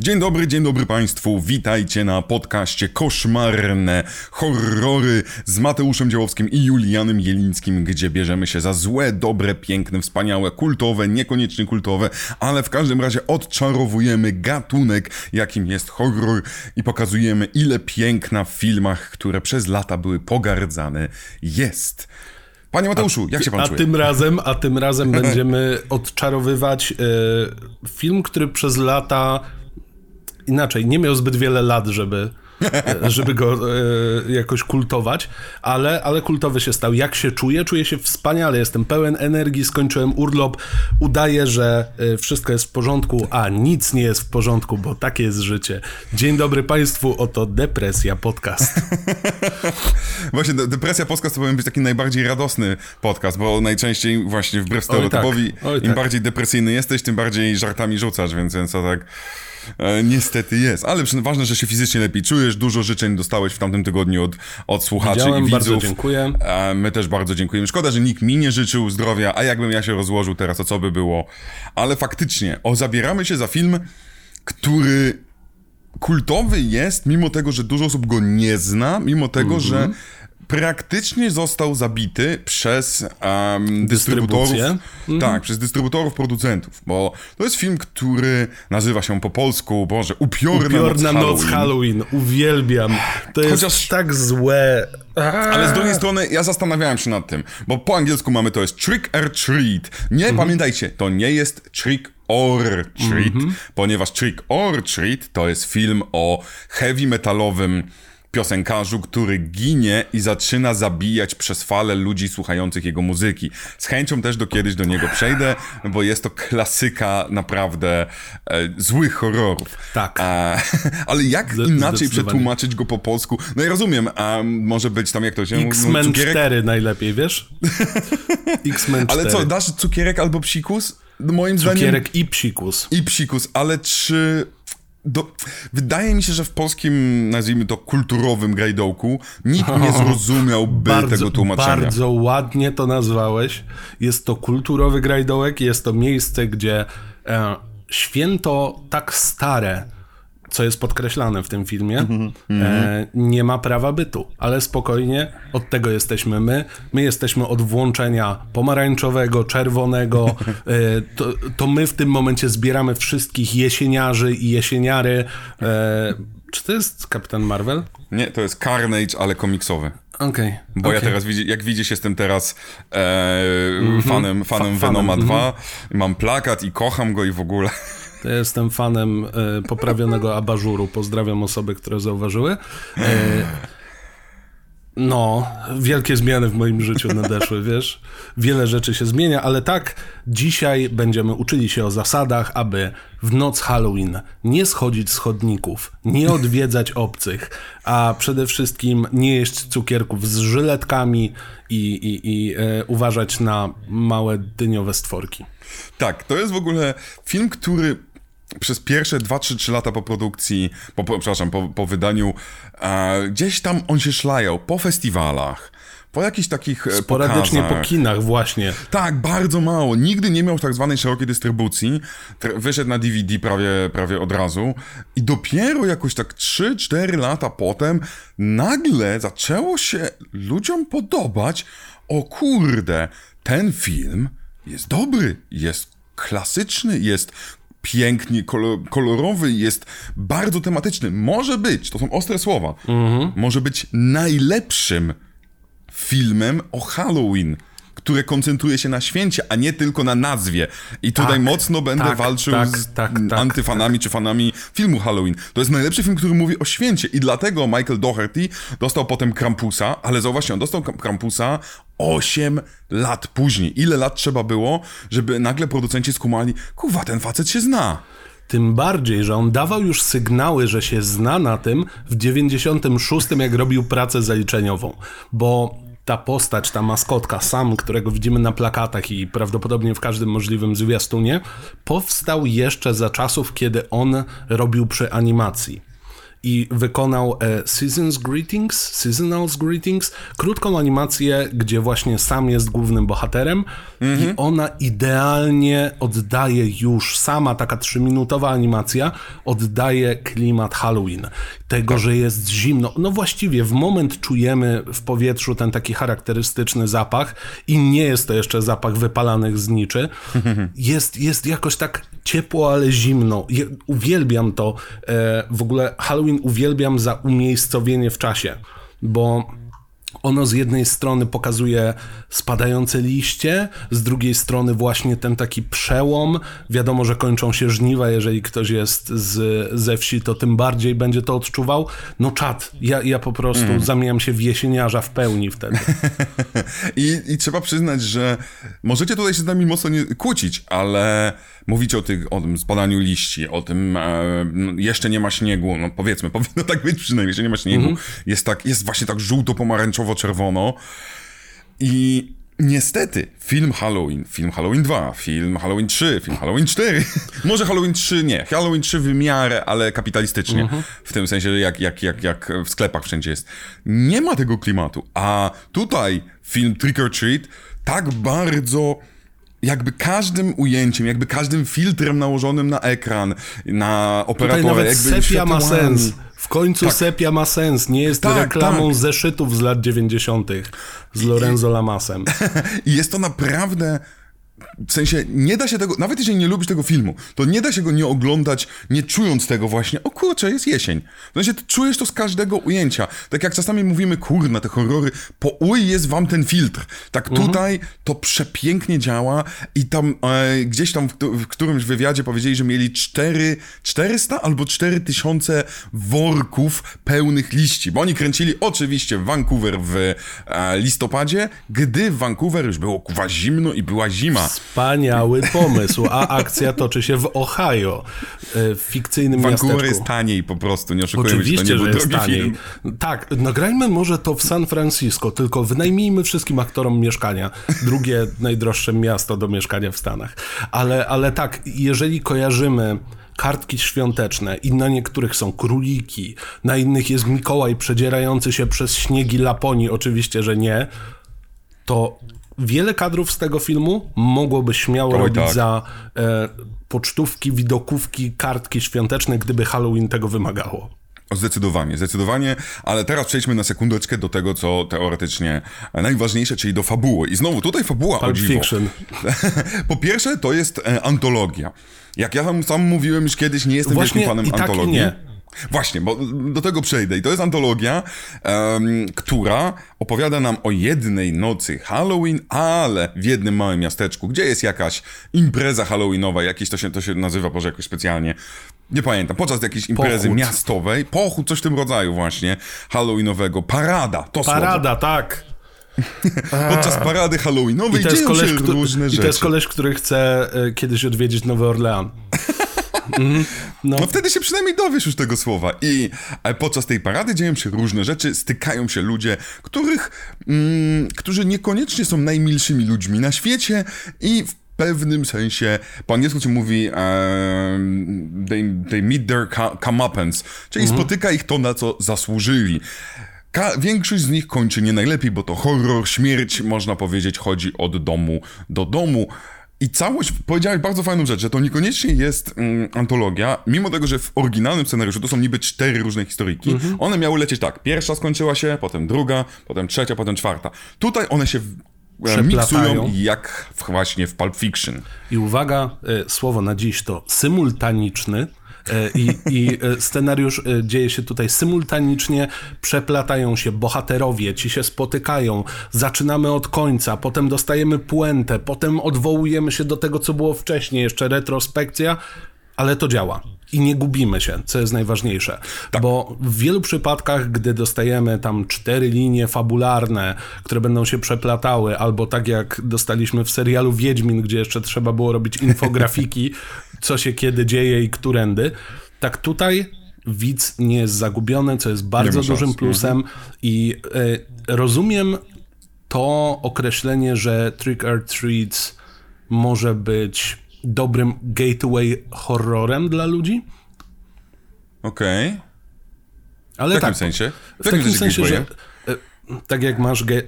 Dzień dobry, dzień dobry Państwu. Witajcie na podcaście Koszmarne Horrory z Mateuszem Działowskim i Julianem Jelińskim, gdzie bierzemy się za złe, dobre, piękne, wspaniałe, kultowe, niekoniecznie kultowe, ale w każdym razie odczarowujemy gatunek, jakim jest horror i pokazujemy, ile piękna w filmach, które przez lata były pogardzane, jest. Panie Mateuszu, jak się pan a czuje? Tym razem, a tym razem będziemy odczarowywać e, film, który przez lata inaczej, nie miał zbyt wiele lat, żeby, żeby go e, jakoś kultować, ale, ale kultowy się stał. Jak się czuję? Czuję się wspaniale, jestem pełen energii, skończyłem urlop, udaję, że e, wszystko jest w porządku, a nic nie jest w porządku, bo takie jest życie. Dzień dobry Państwu, oto Depresja Podcast. Właśnie, de- Depresja Podcast to powinien być taki najbardziej radosny podcast, bo najczęściej właśnie wbrew stereotypowi, Oj, im tak. bardziej depresyjny jesteś, tym bardziej żartami rzucasz, więc, więc to tak e, niestety jest. Ale ważne, że się fizycznie lepiej czujesz, dużo życzeń dostałeś w tamtym tygodniu od, od słuchaczy Widziałem, i bardzo widzów. dziękuję. E, my też bardzo dziękujemy. Szkoda, że nikt mi nie życzył zdrowia, a jakbym ja się rozłożył teraz, to co by było. Ale faktycznie, o, zabieramy się za film, który kultowy jest, mimo tego, że dużo osób go nie zna, mimo tego, że Mhm. Praktycznie został zabity przez um, dystrybutorów. Mhm. Tak, przez dystrybutorów, producentów, bo to jest film, który nazywa się po polsku, Boże, Upiorna, Piorna noc, noc Halloween. Halloween, uwielbiam. To jest Chociaż- tak złe. Ale z drugiej strony ja zastanawiałem się nad tym, bo po angielsku mamy to jest trick or treat. Nie, Mhm. pamiętajcie, to nie jest trick or treat, Mhm. ponieważ trick or treat to jest film o heavy metalowym piosenkarzu, który ginie i zaczyna zabijać przez falę ludzi słuchających jego muzyki. Z chęcią też do kiedyś do niego przejdę, bo jest to klasyka naprawdę e, złych horrorów. Tak. E, ale jak inaczej przetłumaczyć go po polsku? No ja rozumiem, a może być tam jak to się mówi, X-Men cukierek? 4 najlepiej, wiesz? X-Men 4. Ale co, dasz cukierek albo psikus? No, Moim zdaniem Cukierek i psikus. i psikus, ale czy... Do... Wydaje mi się, że w polskim, nazwijmy to, kulturowym grajdołku nikt nie zrozumiałby tego tłumaczenia. Bardzo ładnie to nazwałeś. Jest to kulturowy grajdołek, jest to miejsce, gdzie e, święto tak stare, co jest podkreślane w tym filmie, Mhm, e, nie ma prawa bytu. Ale spokojnie, od tego jesteśmy my. My jesteśmy od włączenia pomarańczowego, czerwonego. E, to, to my w tym momencie zbieramy wszystkich jesieniarzy i jesieniary. E, czy to jest Kapitan Marvel? Nie, to jest Carnage, ale komiksowy. Okej. Bo ja okej. teraz, widzi- jak widzisz, jestem teraz e, fanem, fanem Fa- Venoma fanem, 2. Mam plakat i kocham go i w ogóle. Ja jestem fanem e, poprawionego abażuru. Pozdrawiam osoby, które zauważyły. E, no, wielkie zmiany w moim życiu nadeszły, wiesz? Wiele rzeczy się zmienia, ale tak, dzisiaj będziemy uczyli się o zasadach, aby w noc Halloween nie schodzić z chodników, nie odwiedzać obcych, a przede wszystkim nie jeść cukierków z żyletkami i, i, i e, uważać na małe dyniowe stworki. Tak, to jest w ogóle film, który przez pierwsze 2-3 lata po produkcji, po, po, przepraszam, po, po wydaniu, e, gdzieś tam on się szlajał po festiwalach, po jakichś takich e, Sporadycznie po pokazach. kinach właśnie. Tak, bardzo mało. Nigdy nie miał tak zwanej szerokiej dystrybucji. Tr- Wyszedł na DVD prawie, prawie od razu. I dopiero jakoś tak 3-4 lata potem nagle zaczęło się ludziom podobać. O kurde, ten film jest dobry, jest klasyczny, jest pięknie kolor- kolorowy, jest bardzo tematyczny. Może być, to są ostre słowa, może być najlepszym filmem o Halloween, które koncentruje się na święcie, a nie tylko na nazwie. I tutaj Tak, mocno będę tak, walczył tak, z tak, tak, antyfanami czy fanami filmu Halloween. To jest najlepszy film, który mówi o święcie i dlatego Michael Doherty dostał potem Krampusa, ale zauważcie, on dostał Kram- Krampusa 8 lat później. Ile lat trzeba było, żeby nagle producenci skumali, kurwa, ten facet się zna. Tym bardziej, że on dawał już sygnały, że się zna na tym w 96, jak robił pracę zaliczeniową. Bo ta postać, ta maskotka, sam, którego widzimy na plakatach i prawdopodobnie w każdym możliwym zwiastunie, powstał jeszcze za czasów, kiedy on robił przy animacji. I wykonał e, Seasons Greetings, Seasonals Greetings, krótką animację, gdzie właśnie sam jest głównym bohaterem i ona idealnie oddaje już, sama taka trzyminutowa animacja, oddaje klimat Halloween. Tego, że jest zimno. No właściwie w moment czujemy w powietrzu ten taki charakterystyczny zapach i nie jest to jeszcze zapach wypalanych zniczy. Jest, jest jakoś tak ciepło, ale zimno. Je, uwielbiam to. E, w ogóle Halloween uwielbiam za umiejscowienie w czasie, bo ono z jednej strony pokazuje spadające liście, z drugiej strony właśnie ten taki przełom. Wiadomo, że kończą się żniwa, jeżeli ktoś jest z, ze wsi, to tym bardziej będzie to odczuwał. No czad, ja, ja po prostu mm. zamieniam się w jesieniarza w pełni wtedy. I, I trzeba przyznać, że możecie tutaj się z nami mocno nie kłócić, ale mówicie o, tych, o tym spadaniu liści, o tym e, no, jeszcze nie ma śniegu, no powiedzmy, powinno tak być przynajmniej, jeszcze nie ma śniegu. -hmm. Jest, tak, jest właśnie tak żółto-pomarańczowo-czerwono i Niestety, film Halloween, film Halloween 2, film Halloween 3, film Halloween 4, może Halloween 3 nie, Halloween 3 w miarę, ale kapitalistycznie, -huh. w tym sensie jak, jak, jak, jak w sklepach wszędzie jest. Nie ma tego klimatu, a tutaj film Trick or Treat tak bardzo jakby każdym ujęciem, jakby każdym filtrem nałożonym na ekran, na operatora, Tutaj nawet jakby sepia ma sens. W końcu tak. sepia ma sens, nie jest tak, reklamą tak. zeszytów z lat 90. z Lorenzo Lamasem. I jest to naprawdę w sensie nie da się tego, nawet jeżeli nie lubisz tego filmu, to nie da się go nie oglądać, nie czując tego właśnie, o kurczę, jest jesień. W sensie czujesz to z każdego ujęcia. Tak jak czasami mówimy, kurna, te horrory, po uj jest wam ten filtr. Tak mhm. tutaj to przepięknie działa i tam e, gdzieś tam w, w, którymś wywiadzie powiedzieli, że mieli 4, 400 albo 4000 worków pełnych liści, bo oni kręcili oczywiście Vancouver w e, listopadzie, gdy w Vancouver już było kuwa zimno i była zima. Wspaniały pomysł, a akcja toczy się w Ohio, e, w fikcyjnym Vancouver miasteczku. jest taniej po prostu, nie Oczywiście, się, to nie że jest taniej. film. Tak, nagrajmy może to w San Francisco, tylko wynajmijmy wszystkim aktorom mieszkania. Drugie najdroższe miasto do mieszkania w Stanach. Ale, ale tak, jeżeli kojarzymy kartki świąteczne i na niektórych są króliki, na innych jest Mikołaj przedzierający się przez śniegi Laponii, oczywiście, że nie, to wiele kadrów z tego filmu mogłoby śmiało Oj, robić tak. za e, pocztówki, widokówki, kartki świąteczne, gdyby Halloween tego wymagało. Zdecydowanie, zdecydowanie, ale teraz przejdźmy na sekundeczkę do tego, co teoretycznie najważniejsze, czyli do fabuły. I znowu, tutaj fabuła Pulp o dziwo. Fiction. po pierwsze, to jest e, antologia. Jak ja sam mówiłem już kiedyś, nie jestem Właśnie wielkim fanem i tak, i antologii. nie. Właśnie, bo do tego przejdę. I to jest antologia, em, która opowiada nam o jednej nocy Halloween, ale w jednym małym miasteczku, gdzie jest jakaś impreza halloweenowa, jakieś to się, to się nazywa, może jakoś specjalnie. Nie pamiętam, podczas jakiejś imprezy Pochód. miastowej, pochód, coś w tym rodzaju właśnie, halloweenowego, parada, to słowo. Parada, tak. Podczas parady halloweenowej I to, jest dzieją koleś, się który, różne I rzeczy. to jest koleś, który chce e, kiedyś odwiedzić Nowy Orlean. Mhm. No. No wtedy się przynajmniej dowiesz już tego słowa. I e, podczas tej parady dzieją się różne rzeczy, stykają się ludzie, których, mm, którzy niekoniecznie są najmilszymi ludźmi na świecie i w pewnym sensie, po angielsku się mówi um, they, they meet their co- comeuppance, czyli spotyka ich to, na co zasłużyli. Ka- większość z nich kończy nie najlepiej, bo to horror, śmierć, można powiedzieć, chodzi od domu do domu. I całość, powiedziałeś bardzo fajną rzecz, że to niekoniecznie jest mm, antologia, mimo tego, że w oryginalnym scenariuszu to są niby cztery różne historyjki, one miały lecieć tak, pierwsza skończyła się, potem druga, potem trzecia, potem czwarta. Tutaj one się e, miksują jak w, właśnie w Pulp Fiction. I uwaga, e, słowo na dziś to symultaniczny. E, I, I e, scenariusz e, dzieje się tutaj symultanicznie, przeplatają się bohaterowie, ci się spotykają, zaczynamy od końca, potem dostajemy puentę, potem odwołujemy się do tego, co było wcześniej, jeszcze retrospekcja, ale to działa. I nie gubimy się, co jest najważniejsze. Bo w wielu przypadkach, gdy dostajemy tam cztery linie fabularne, które będą się przeplatały, albo tak jak dostaliśmy w serialu Wiedźmin, gdzie jeszcze trzeba było robić infografiki, co się kiedy dzieje i którędy, tak tutaj widz nie jest zagubiony, co jest bardzo ma szans. dużym plusem i e, rozumiem to określenie, że Trick or Treats może być dobrym gateway horrorem dla ludzi, Okej. Ale w jakim tak, sensie? W, takim sensie, że e, tak jak masz ge,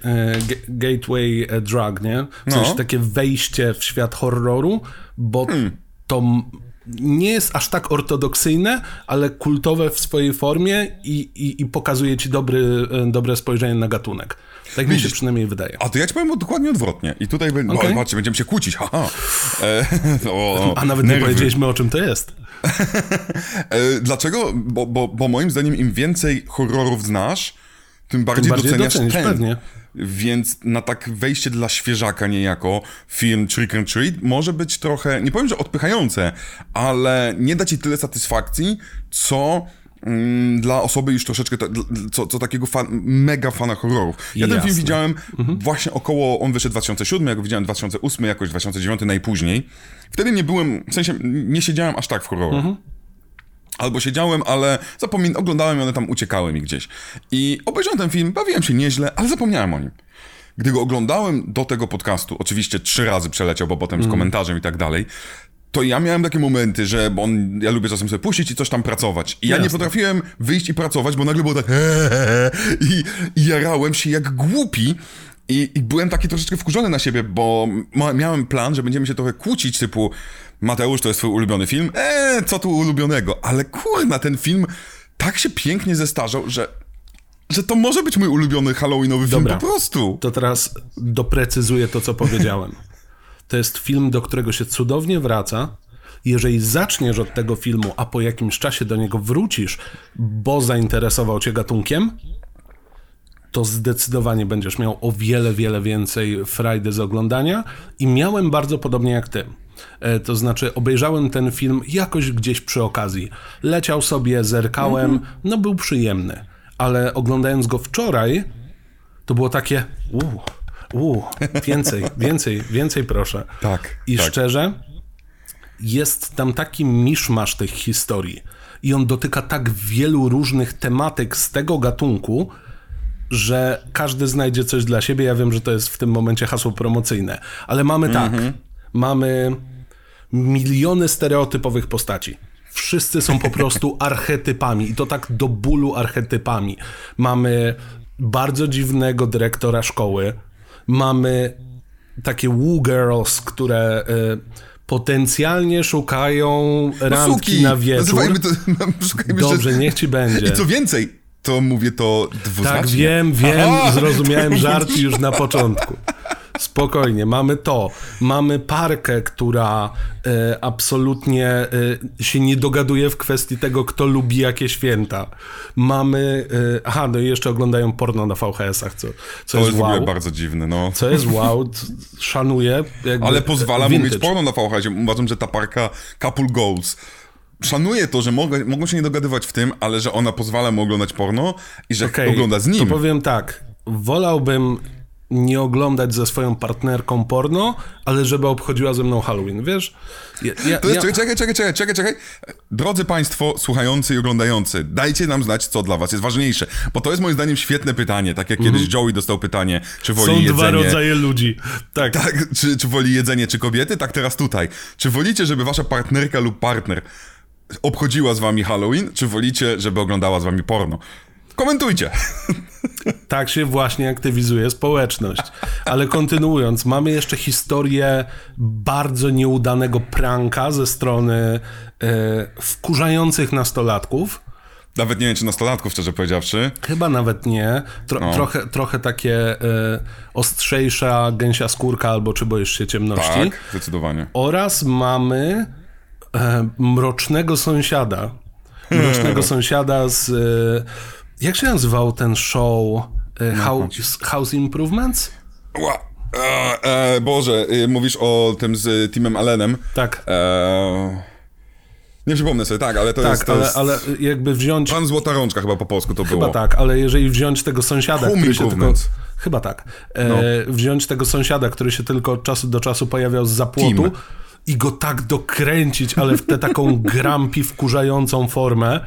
ge, gateway e, drug, nie? W sensie No. takie wejście w świat horroru, bo Hmm. to nie jest aż tak ortodoksyjne, ale kultowe w swojej formie i, i, i pokazuje ci dobry, e, dobre spojrzenie na gatunek. Tak mi się Widzisz, przynajmniej wydaje. A to ja ci powiem dokładnie odwrotnie. I tutaj okay. Okej. patrzcie, będziemy się kłócić, haha. E, o, A nawet nie nerwy. powiedzieliśmy o czym to jest. E, dlaczego? Bo, bo, bo moim zdaniem im więcej horrorów znasz, tym bardziej, bardziej doceniasz docenisz, ten. pewnie. Więc na tak wejście dla świeżaka niejako film Trick and Treat może być trochę, nie powiem, że odpychające, ale nie da ci tyle satysfakcji, co mm, dla osoby już troszeczkę, ta, co, co takiego fan, mega fana horrorów. Ja ten Jasne. film widziałem właśnie około, on wyszedł w 2007, ja go widziałem w 2008, jakoś 2009 najpóźniej. Wtedy nie byłem, w sensie nie siedziałem aż tak w horrorach. Albo siedziałem, ale zapomin- oglądałem i one tam uciekały mi gdzieś. I obejrzałem ten film, bawiłem się nieźle, ale zapomniałem o nim. Gdy go oglądałem do tego podcastu, oczywiście trzy razy przeleciał, bo potem z komentarzem i tak dalej, to ja miałem takie momenty, że bo on, ja lubię czasem sobie puścić i coś tam pracować. I ja nie Jasne. potrafiłem wyjść i pracować, bo nagle było tak i, i jarałem się jak głupi. I, I byłem taki troszeczkę wkurzony na siebie, bo ma, miałem plan, że będziemy się trochę kłócić, typu Mateusz, to jest twój ulubiony film? Eee, co tu ulubionego? Ale kurna, ten film tak się pięknie zestarzał, że, że to może być mój ulubiony halloweenowy film Dobra. po prostu. To teraz doprecyzuję to, co powiedziałem. To jest film, do którego się cudownie wraca. Jeżeli zaczniesz od tego filmu, a po jakimś czasie do niego wrócisz, bo zainteresował cię gatunkiem, to zdecydowanie będziesz miał o wiele, wiele więcej frajdy z oglądania. I miałem bardzo podobnie jak ty. E, To znaczy, obejrzałem ten film jakoś gdzieś przy okazji. Leciał sobie, zerkałem, no był przyjemny. Ale oglądając go wczoraj, to było takie, uuu, uuu, więcej, więcej, więcej proszę. Tak, I tak. szczerze, jest tam taki miszmasz tych historii i on dotyka tak wielu różnych tematyk z tego gatunku, że każdy znajdzie coś dla siebie. Ja wiem, że to jest w tym momencie hasło promocyjne, ale mamy tak, mamy miliony stereotypowych postaci. Wszyscy są po prostu archetypami i to tak do bólu archetypami. Mamy bardzo dziwnego dyrektora szkoły, mamy takie woo girls, które y, potencjalnie szukają randki Suki, na wieczór. nazywajmy to, szukajmy Dobrze, jeszcze- niech ci będzie. I co więcej, to mówię to dwuznacznie. Tak, wiem, wiem, Aha! zrozumiałem żart już na początku. Spokojnie, mamy to. Mamy parkę, która e, absolutnie e, się nie dogaduje w kwestii tego, kto lubi jakie święta. Mamy. E, aha, no i jeszcze oglądają porno na VHS-ach, co, co To jest jest w ogóle wow. bardzo dziwne, no. Co jest wow, szanuję. jakby, Ale pozwala mu vintage. mieć porno na VHS. Uważam, że ta parka Couple Goals szanuję to, że mogę, mogą się nie dogadywać w tym, ale że ona pozwala mu oglądać porno i że Okej, ogląda z nim. To powiem tak, wolałbym nie oglądać ze swoją partnerką porno, ale żeby obchodziła ze mną Halloween, wiesz? Ja, ja, To jest, ja, czekaj, czekaj, czekaj, czekaj, czekaj. Drodzy Państwo, słuchający i oglądający, dajcie nam znać, co dla Was jest ważniejsze. Bo to jest moim zdaniem świetne pytanie. Tak jak kiedyś Joey dostał pytanie, czy woli Mhm. są jedzenie. dwa rodzaje ludzi. Tak. Tak, czy, czy woli jedzenie, czy kobiety? Tak teraz tutaj. Czy wolicie, żeby wasza partnerka lub partner obchodziła z wami Halloween, czy wolicie, żeby oglądała z wami porno? Komentujcie. Tak się właśnie aktywizuje społeczność. Ale kontynuując, mamy jeszcze historię bardzo nieudanego pranka ze strony e, wkurzających nastolatków. Nawet nie wiem, czy nastolatków, szczerze powiedziawszy. Chyba nawet nie. Tro, No. trochę, trochę takie e, ostrzejsza gęsia skórka albo czy boisz się ciemności. Tak, zdecydowanie. Oraz mamy e, mrocznego sąsiada. Mrocznego sąsiada z. E, jak się nazywał ten show? E, house, house Improvements? Ła, e, e, Boże, y, mówisz o tym z Timem Allenem. Tak. E, nie przypomnę sobie, tak, ale to Tak, jest... To ale, jest ale jakby wziąć. Pan Złota Rączka chyba po polsku to Chyba było. tak, ale jeżeli wziąć tego sąsiada, Home który się tylko. Chyba tak. E, No. Wziąć tego sąsiada, który się tylko od czasu do czasu pojawiał z zapłotu Tim. i go tak dokręcić, ale w tę taką grampi wkurzającą formę.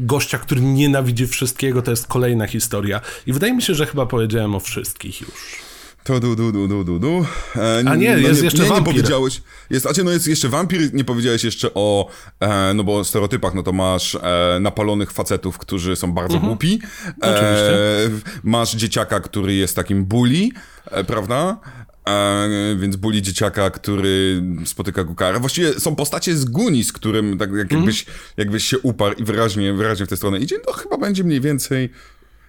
Gościa, który nienawidzi wszystkiego, to jest kolejna historia. I wydaje mi się, że chyba powiedziałem o wszystkich już. To du, du, du, du, du, du. E, A nie, no jest jeszcze nie, nie powiedziałeś, jest, a no jest jeszcze wampir, nie powiedziałeś jeszcze o, e, no bo o stereotypach, no to masz e, napalonych facetów, którzy są bardzo głupi. Mhm. Oczywiście. masz dzieciaka, który jest takim bully, e, prawda? E, więc bully dzieciaka, który spotyka go karę. Właściwie są postacie z Guni, z którym tak jak, jakbyś, jakbyś się uparł i wyraźnie, wyraźnie w tę stronę idzie, no chyba będzie mniej więcej...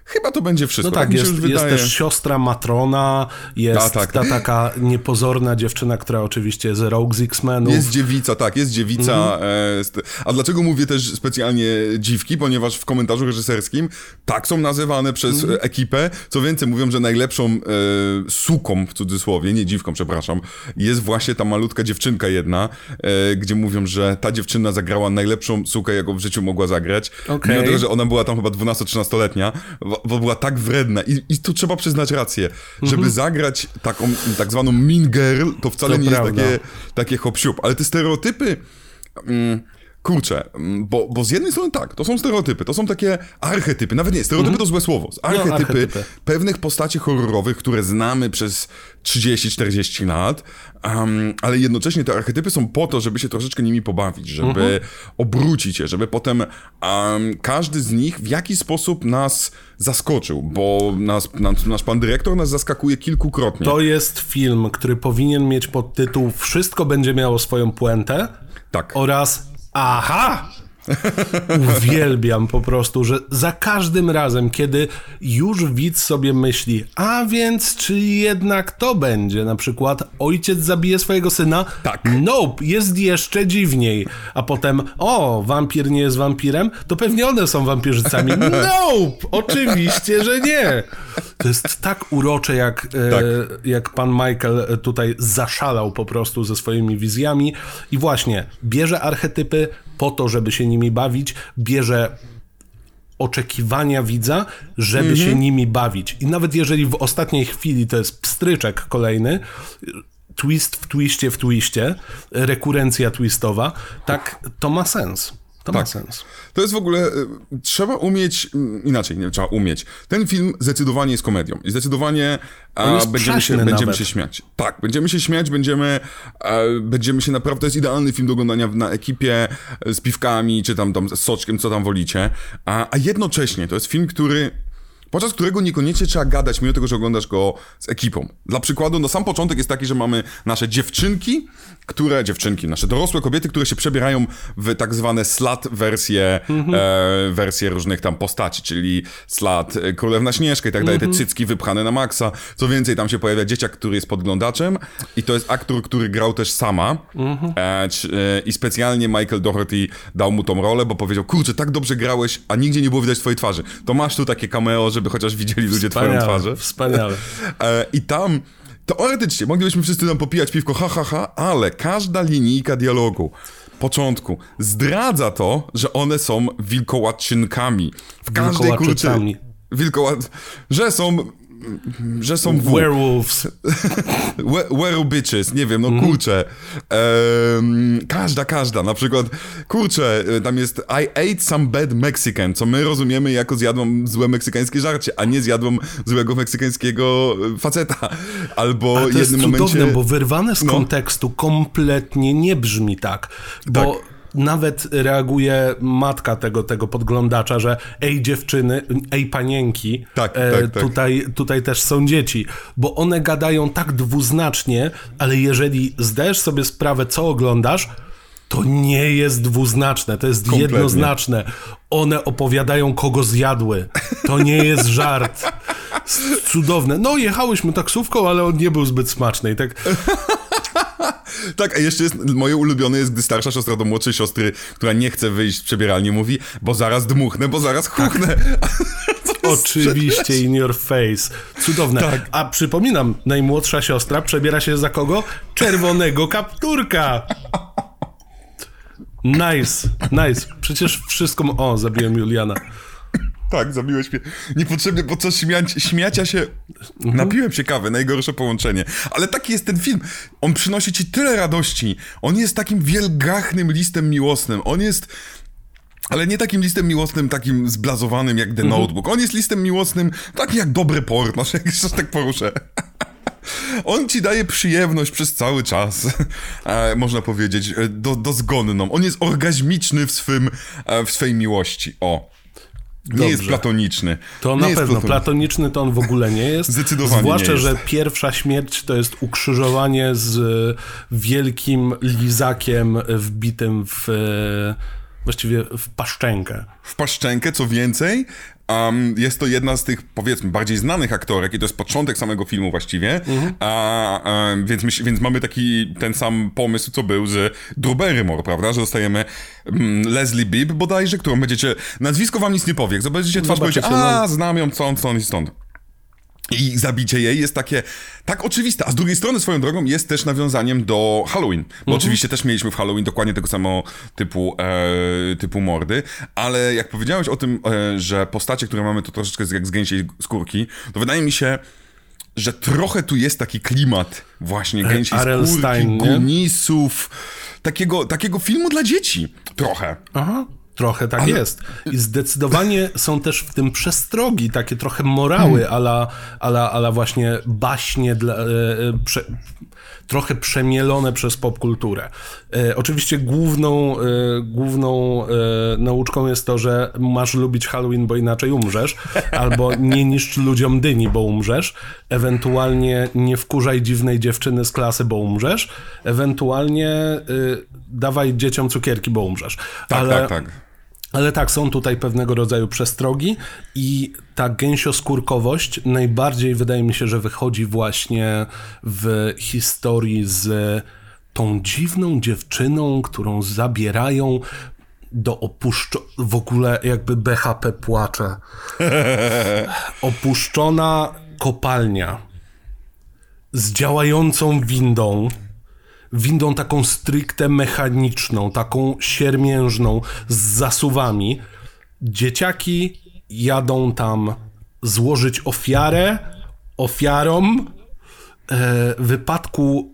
Chyba to będzie wszystko. No tak, się jest, jest wydaje. też siostra Matrona, jest A, tak. ta taka niepozorna dziewczyna, która oczywiście jest Rogue z X-Menów. Jest dziewica, tak, jest dziewica. Mhm. E, a dlaczego mówię też specjalnie dziwki? Ponieważ w komentarzu reżyserskim tak są nazywane przez Mhm. ekipę. Co więcej, mówią, że najlepszą e, suką, w cudzysłowie, nie dziwką, przepraszam, jest właśnie ta malutka dziewczynka jedna, e, gdzie mówią, że ta dziewczyna zagrała najlepszą sukę, jaką w życiu mogła zagrać. Okej. Mimo tego, że ona była tam chyba 12-13-letnia, bo, była tak wredna. I, I tu trzeba przyznać rację, żeby zagrać taką tak zwaną mean girl, to wcale Mhm. To nie prawda. jest takie takie hop ale te stereotypy. Mm, kurczę, mm, bo, bo z jednej strony tak, to są stereotypy, to są takie archetypy, nawet nie, stereotypy to złe słowo, archetypy, Mhm. No, archetypy. pewnych postaci horrorowych, które znamy przez 30-40 lat, um, ale jednocześnie te archetypy są po to, żeby się troszeczkę nimi pobawić, żeby Mhm. obrócić je, żeby potem um, każdy z nich w jakiś sposób nas zaskoczył, bo nas, nas, nasz pan dyrektor nas zaskakuje kilkukrotnie. To jest film, który powinien mieć podtytuł Wszystko będzie miało swoją puentę Tak. oraz Aha! Uwielbiam po prostu, że za każdym razem, kiedy już widz sobie myśli, a więc czy jednak to będzie, na przykład ojciec zabije swojego syna? Tak. Nope, jest jeszcze dziwniej. A potem, o, wampir nie jest wampirem, to pewnie one są wampirzycami. Nope, oczywiście, że nie. To jest tak urocze, jak, e, Tak. jak pan Michael tutaj zaszalał po prostu ze swoimi wizjami i właśnie bierze archetypy po to, żeby się nimi bawić, bierze oczekiwania widza, żeby Mhm. się nimi bawić. I nawet jeżeli w ostatniej chwili to jest pstryczek kolejny, twist w twiście w twiście, rekurencja twistowa, tak, to ma sens. To ma Tak. sens. To jest w ogóle, y, trzeba umieć, mm, inaczej, nie trzeba umieć. Ten film zdecydowanie jest komedią i zdecydowanie a, będziemy, się, będziemy nawet. się śmiać. Tak, będziemy się śmiać, będziemy, e, będziemy się naprawdę, to jest idealny film do oglądania na ekipie e, z piwkami, czy tam, tam z soczkiem, co tam wolicie. A, a jednocześnie to jest film, który podczas którego niekoniecznie trzeba gadać, mimo tego, że oglądasz go z ekipą. Dla przykładu, no sam początek jest taki, że mamy nasze dziewczynki, które, dziewczynki, nasze dorosłe kobiety, które się przebierają w tak zwane slat wersje, e, wersje różnych tam postaci, czyli slat e, Królewna Śnieżka i tak dalej, te cycki wypchane na maksa. Co więcej, tam się pojawia dzieciak, który jest podglądaczem i to jest aktor, który grał też sama e, c- e, i specjalnie Michael Doherty dał mu tą rolę, bo powiedział, kurczę, tak dobrze grałeś, a nigdzie nie było widać twojej twarzy. To masz tu takie cameo, żeby chociaż widzieli ludzie twoją Wspaniałe, twarzę. wspaniałe. E, I tam teoretycznie moglibyśmy wszyscy tam popijać piwko, ha, ha, ha, ale każda linijka dialogu, początku, zdradza to, że one są wilkołaczynkami. W każdej. Wilkołaczycami. Wilkołat... Że są... Że są w. Werewolves. Nie wiem, no Mhm. kurczę. Em, każda, każda. Na przykład, kurczę, y, tam jest I ate some bad Mexican, co my rozumiemy jako zjadłam złe meksykańskie żarcie, a nie zjadłam złego meksykańskiego y, faceta. Albo A to jest jednym cudowne, momencie... bo wyrwane z No. kontekstu kompletnie nie brzmi tak. Bo Tak. Nawet reaguje matka tego, tego podglądacza, że ej dziewczyny, ej panienki, Tak, e, tak, tak. Tutaj, tutaj też są dzieci. Bo one gadają tak dwuznacznie, ale jeżeli zdajesz sobie sprawę, co oglądasz, to nie jest dwuznaczne, to jest Kompletnie. jednoznaczne. One opowiadają, kogo zjadły. To nie jest żart. Cudowne. No, jechałyśmy taksówką, ale on nie był zbyt smaczny. I tak, Tak, a jeszcze jest, moje ulubione jest, gdy starsza siostra do młodszej siostry, która nie chce wyjść z przebieralni, mówi, bo zaraz dmuchnę, bo zaraz chuchnę. To jest oczywiście in your face. Cudowne. Tak. A przypominam, najmłodsza siostra przebiera się za kogo? Czerwonego kapturka. Nice, nice. Przecież wszystko... O, zabiłem Juliana. Tak, zabiłeś mnie. Niepotrzebnie podczas śmiać, śmiacia się napiłem się kawy, najgorsze połączenie. Ale taki jest ten film. On przynosi ci tyle radości. On jest takim wielgachnym listem miłosnym. On jest... Ale nie takim listem miłosnym, takim zblazowanym jak The Notebook. On jest listem miłosnym, takim jak dobry porno, że jak się tak poruszę. On ci daje przyjemność przez cały czas, e, można powiedzieć, e, do, dozgonną. On jest orgazmiczny w, swym, e, w swej miłości. O. Nie Dobrze. jest platoniczny. To nie na pewno. platoniczny. Platoniczny to on w ogóle nie jest. Zdecydowanie Zwłaszcza, nie jest. że pierwsza śmierć to jest ukrzyżowanie z e, wielkim lizakiem wbitym w e, właściwie w paszczękę. w paszczękę, co więcej, um, jest to jedna z tych, powiedzmy, bardziej znanych aktorek i to jest początek samego filmu właściwie, a, em, więc, myśl, więc mamy taki, ten sam pomysł, co był z Drew Barrymore, prawda, że dostajemy mm, Leslie Bibb bodajże, którą będziecie, nazwisko wam nic nie powie, jak zobaczycie twarz, Zobaczycie, powiecie, a, no. znam ją, co on, co on i stąd. I zabicie jej jest takie tak oczywiste, a z drugiej strony swoją drogą jest też nawiązaniem do Halloween, bo oczywiście też mieliśmy w Halloween dokładnie tego samo typu, e, typu mordy, ale jak powiedziałeś o tym, e, że postacie, które mamy to troszeczkę jak z gęsiej skórki, to wydaje mi się, że trochę tu jest taki klimat właśnie gęsiej R.L. skórki, gunisów, takiego, takiego filmu dla dzieci trochę. Aha. Trochę tak jest. I zdecydowanie są też w tym przestrogi, takie trochę morały, Hmm. ala, ala, ala właśnie baśnie, dla, e, e, prze, trochę przemielone przez popkulturę. E, oczywiście główną, e, główną e, nauczką jest to, że masz lubić Halloween, bo inaczej umrzesz, albo nie niszcz ludziom dyni, bo umrzesz, ewentualnie nie wkurzaj dziwnej dziewczyny z klasy, bo umrzesz, ewentualnie e, dawaj dzieciom cukierki, bo umrzesz. Tak, Ale- tak, tak. Ale tak, są tutaj pewnego rodzaju przestrogi i ta gęsioskórkowość najbardziej wydaje mi się, że wychodzi właśnie w historii z tą dziwną dziewczyną, którą zabierają do opuszczo... W ogóle jakby BHP płacze. Opuszczona kopalnia z działającą windą windą taką stricte mechaniczną, taką siermiężną, z zasuwami. Dzieciaki jadą tam złożyć ofiarę ofiarom e, wypadku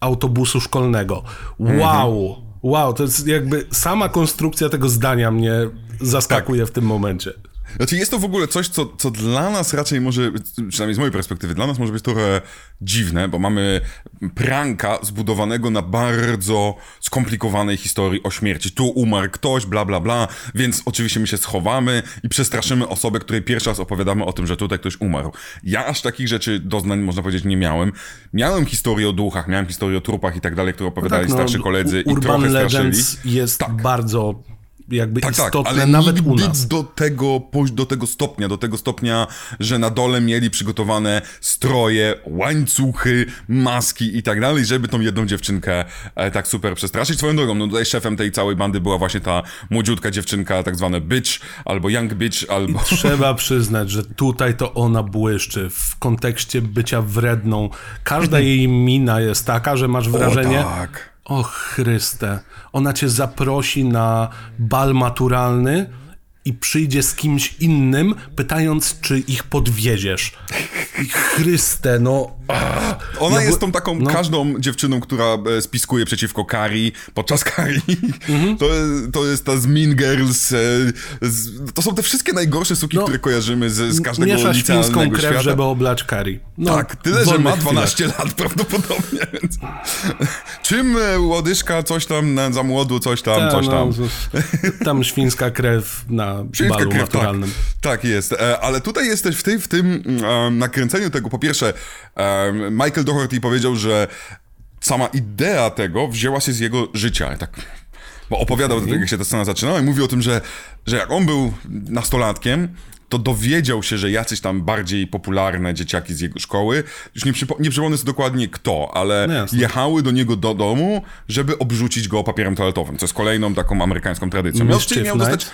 autobusu szkolnego. Wow! Wow, to jest jakby sama konstrukcja tego zdania mnie zaskakuje w tym momencie. Znaczy jest to w ogóle coś, co, co dla nas raczej może, przynajmniej z mojej perspektywy, dla nas może być trochę dziwne, bo mamy pranka zbudowanego na bardzo skomplikowanej historii o śmierci. Tu umarł ktoś, bla, bla, bla, więc oczywiście my się schowamy i przestraszymy osobę, której pierwszy raz opowiadamy o tym, że tutaj ktoś umarł. Ja aż takich rzeczy doznań, można powiedzieć, nie miałem. Miałem historię o duchach, miałem historię o trupach i tak dalej, które opowiadali Tak, no, starszy koledzy i Urban trochę straszyli. Legends jest bardzo jakby Tak, tak, istotne ale nawet u nas. do tego, do tego stopnia, do tego stopnia, że na dole mieli przygotowane stroje, łańcuchy, maski i tak dalej, żeby tą jedną dziewczynkę e, tak super przestraszyć. Swoją drogą, no tutaj szefem tej całej bandy była właśnie ta młodziutka dziewczynka, tak zwana bitch, albo young bitch, albo... Trzeba przyznać, że tutaj to ona błyszczy w kontekście bycia wredną. Każda jej mina jest taka, że masz wrażenie, O, tak. O Chryste, ona cię zaprosi na bal maturalny i przyjdzie z kimś innym, pytając, czy ich podwieziesz. I Chryste, no... Ona Ja jest tą taką no. każdą dziewczyną, która e, spiskuje przeciwko Kari podczas Kari. Mhm. To, to jest ta z Mean Girls. E, z, to są te wszystkie najgorsze suki, No, które kojarzymy z, z każdego Miesza licealnego krew, świata. żeby oblać kari. No, Tak, tyle, że ma chwilach. 12 lat prawdopodobnie, więc... Czym e, łodyżka, coś tam, na, za młodu, coś tam, Ta, coś no, tam. z- tam świńska krew na Świńska balu krew, maturalnym. Tak, tak jest. E, ale tutaj jesteś w, tej, w tym mm, nakręceniu tego, po pierwsze, em, Michael Doherty powiedział, że sama idea tego wzięła się z jego życia. Tak, bo opowiadał, Mhm. jak się ta scena zaczynała i mówił o tym, że, że jak on był nastolatkiem, to dowiedział się, że jacyś tam bardziej popularne dzieciaki z jego szkoły, już nie, przypo- nie przypomnę sobie dokładnie kto, ale No jechały do niego do domu, żeby obrzucić go papierem toaletowym, co jest kolejną taką amerykańską tradycją. Miał, miał zostać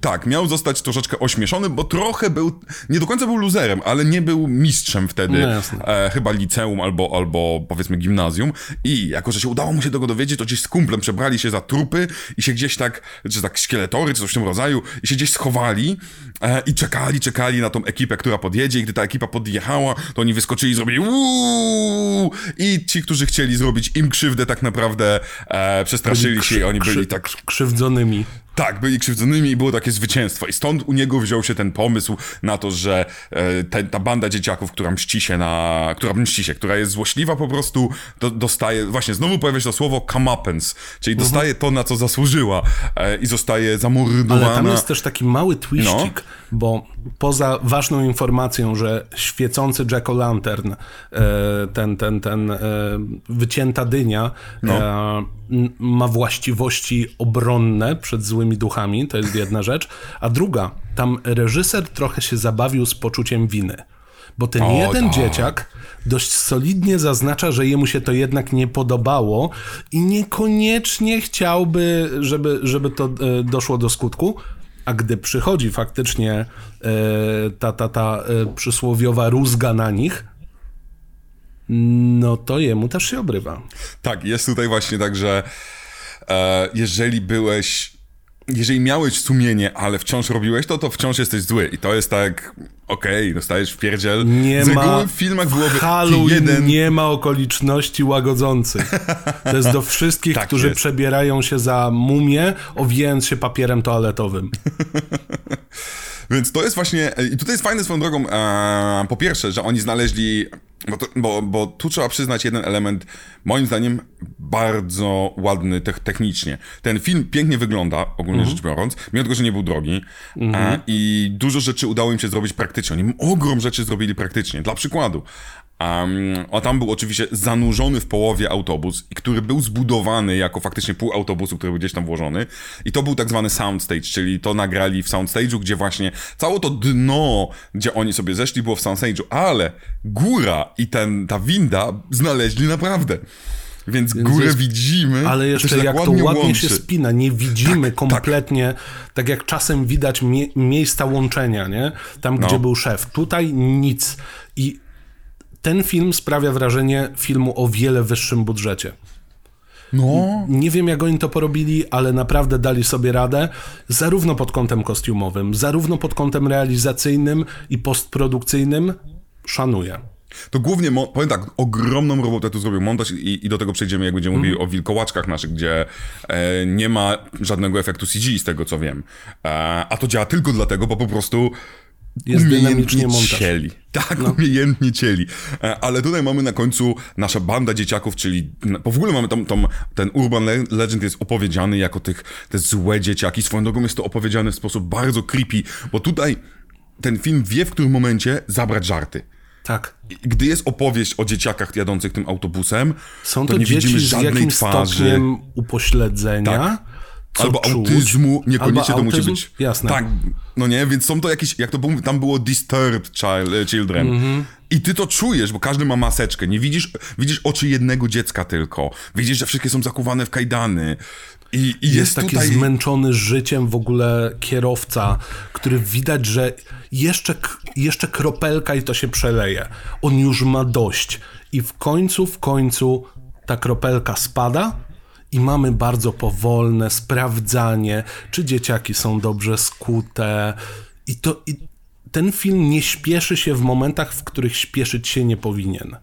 tak, miał zostać troszeczkę ośmieszony, bo trochę był, nie do końca był luzerem, ale nie był mistrzem wtedy, No e, chyba liceum albo, albo powiedzmy gimnazjum. I jako, że się udało mu się tego dowiedzieć, to gdzieś z kumplem przebrali się za trupy i się gdzieś tak, czy tak szkieletory, czy coś w tym rodzaju, i się gdzieś schowali e, i czekali, czekali na tą ekipę, która podjedzie i gdy ta ekipa podjechała, to oni wyskoczyli i zrobili uuu i ci, którzy chcieli zrobić im krzywdę tak naprawdę e, przestraszyli się i oni byli tak Krzywdzonymi. Tak, byli krzywdzonymi i było takie zwycięstwo. I stąd u niego wziął się ten pomysł na to, że e, te, ta banda dzieciaków, która mści się na... która mści się, która jest złośliwa po prostu, do, dostaje... Właśnie, znowu pojawia się to słowo comeuppance, czyli Mhm. dostaje to, na co zasłużyła e, i zostaje zamordowana. Ale tam jest też taki mały twiścik, No. bo poza ważną informacją, że świecący Jack-o'-lantern, e, ten, ten, ten e, wycięta dynia No. Ma właściwości obronne przed złymi duchami, to jest jedna rzecz, a druga, tam reżyser trochę się zabawił z poczuciem winy. Bo ten O, jeden tak. dzieciak dość solidnie zaznacza, że jemu się to jednak nie podobało i niekoniecznie chciałby, żeby, żeby to e, doszło do skutku. A gdy przychodzi faktycznie e, ta, ta, ta e, przysłowiowa rózga na nich, no to jemu też się obrywa. Tak, jest tutaj właśnie tak, że e, jeżeli byłeś, jeżeli miałeś sumienie, ale wciąż robiłeś to, to wciąż jesteś zły. I to jest tak, okej, dostajesz w pierdziel. Nie Z ma w filmach byłoby Halloween jeden... nie ma okoliczności łagodzących. To jest do wszystkich, Tak którzy jest. przebierają się za mumię, owijając się papierem toaletowym. Więc to jest właśnie, i tutaj jest fajne swoją drogą, e, po pierwsze, że oni znaleźli, bo, to, bo, bo tu trzeba przyznać jeden element, moim zdaniem bardzo ładny te, technicznie. Ten film pięknie wygląda, ogólnie rzecz biorąc, mimo tego, że nie był drogi e, i dużo rzeczy udało im się zrobić praktycznie. Oni ogrom rzeczy zrobili praktycznie. Dla przykładu, Um, a tam był oczywiście zanurzony w połowie autobus, i który był zbudowany jako faktycznie pół autobusu, który był gdzieś tam włożony. I to był tak zwany soundstage, czyli to nagrali w soundstage'u, gdzie właśnie całe to dno, gdzie oni sobie zeszli, było w soundstage'u, ale góra i ten, ta winda znaleźli naprawdę. Więc, górę jest- widzimy. Ale jeszcze tak jak to ładnie łączy. się spina, nie widzimy kompletnie, tak, jak czasem widać mie miejsca łączenia, nie? Tam, No. gdzie był szef. Tutaj nic. I ten film sprawia wrażenie filmu o wiele wyższym budżecie. No, Nie wiem, jak oni to porobili, ale naprawdę dali sobie radę, zarówno pod kątem kostiumowym, zarówno pod kątem realizacyjnym i postprodukcyjnym. Szanuję. To głównie, powiem tak, ogromną robotę tu zrobił montaż i, i do tego przejdziemy, jak będziemy mówili o wilkołaczkach naszych, gdzie e, nie ma żadnego efektu CG, z tego co wiem. E, a to działa tylko dlatego, bo po prostu Jest umiejętnie dynamicznie montaż. cieli. Tak, umiejętnie cieli. E, ale tutaj mamy na końcu nasza banda dzieciaków, czyli bo w ogóle mamy tam, tam ten Urban Le- Legend jest opowiedziany jako tych, te złe dzieciaki. Swoją drogą jest to opowiedziane w sposób bardzo creepy, bo tutaj ten film wie, w którym momencie zabrać żarty. Tak. Gdy jest opowieść o dzieciakach jadących tym autobusem, Są to, to, nie dzieci widzimy z żadnej jakimś twarzy. upośledzenia. Tak. Co Albo czuć, autyzmu, niekoniecznie albo to musi autyzm, być. Jasne. Tak, no nie, więc są to jakieś, jak to było, tam było disturbed child, e, children. Mhm. I ty to czujesz, bo każdy ma maseczkę. Nie widzisz, widzisz oczy jednego dziecka tylko. Widzisz, że wszystkie są zakuwane w kajdany. I, i jest, Jest taki tutaj... zmęczony życiem w ogóle kierowca, który widać, że jeszcze, jeszcze kropelka i to się przeleje. On już ma dość. I w końcu, w końcu ta kropelka spada i mamy bardzo powolne sprawdzanie, czy dzieciaki są dobrze skute. I to... I ten film nie śpieszy się w momentach, w których śpieszyć się nie powinien.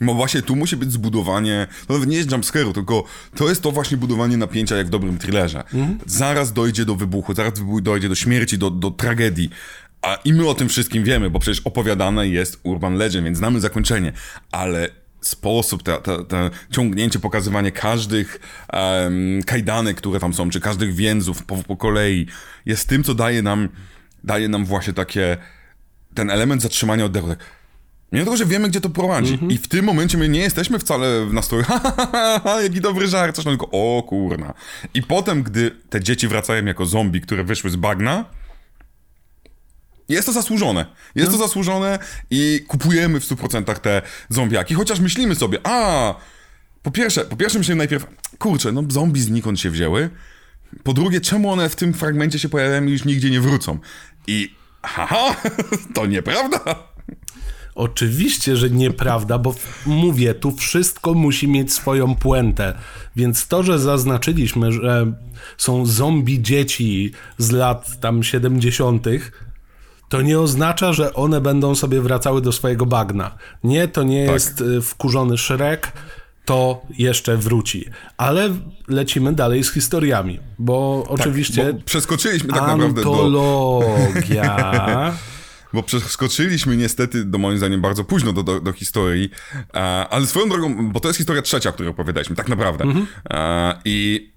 No właśnie, tu musi być zbudowanie, to nawet nie jest jumpscare'u, tylko to jest to właśnie budowanie napięcia jak w dobrym thrillerze. Zaraz dojdzie do wybuchu, zaraz dojdzie do śmierci, do, do tragedii. A i my o tym wszystkim wiemy, bo przecież opowiadane jest Urban Legend, więc znamy zakończenie. Ale sposób, te ciągnięcie, pokazywanie każdych em, kajdanek, które tam są, czy każdych więzów po, po kolei, jest tym, co daje nam, daje nam właśnie takie, ten element zatrzymania oddechu. Tak, Mimo tego, że wiemy, gdzie to prowadzi. I w tym momencie my nie jesteśmy wcale w nastroju, ha, ha, ha, ha, jaki dobry żart, coś, no tylko, o kurna. I potem, gdy te dzieci wracają jako zombie, które wyszły z bagna, jest to zasłużone. Jest to zasłużone i kupujemy w 100% te zombiaki, chociaż myślimy sobie, a, po pierwsze, po pierwsze myślimy najpierw, kurczę, no zombie znikąd się wzięły, po drugie, czemu one w tym fragmencie się pojawiają i już nigdzie nie wrócą? I haha, to nieprawda. Oczywiście, że nieprawda, bo mówię, tu wszystko musi mieć swoją puentę. Więc to, że zaznaczyliśmy, że są zombie dzieci z lat tam 70., to nie oznacza, że one będą sobie wracały do swojego bagna. Nie, to nie Tak. jest y, wkurzony Shrek, to jeszcze wróci. Ale lecimy dalej z historiami, bo oczywiście... Bo przeskoczyliśmy tak naprawdę do... Antologia... Bo przeskoczyliśmy niestety, do moim zdaniem, bardzo późno do, do, do historii, ale swoją drogą, bo to jest historia trzecia, o której opowiadaliśmy, tak naprawdę. E, I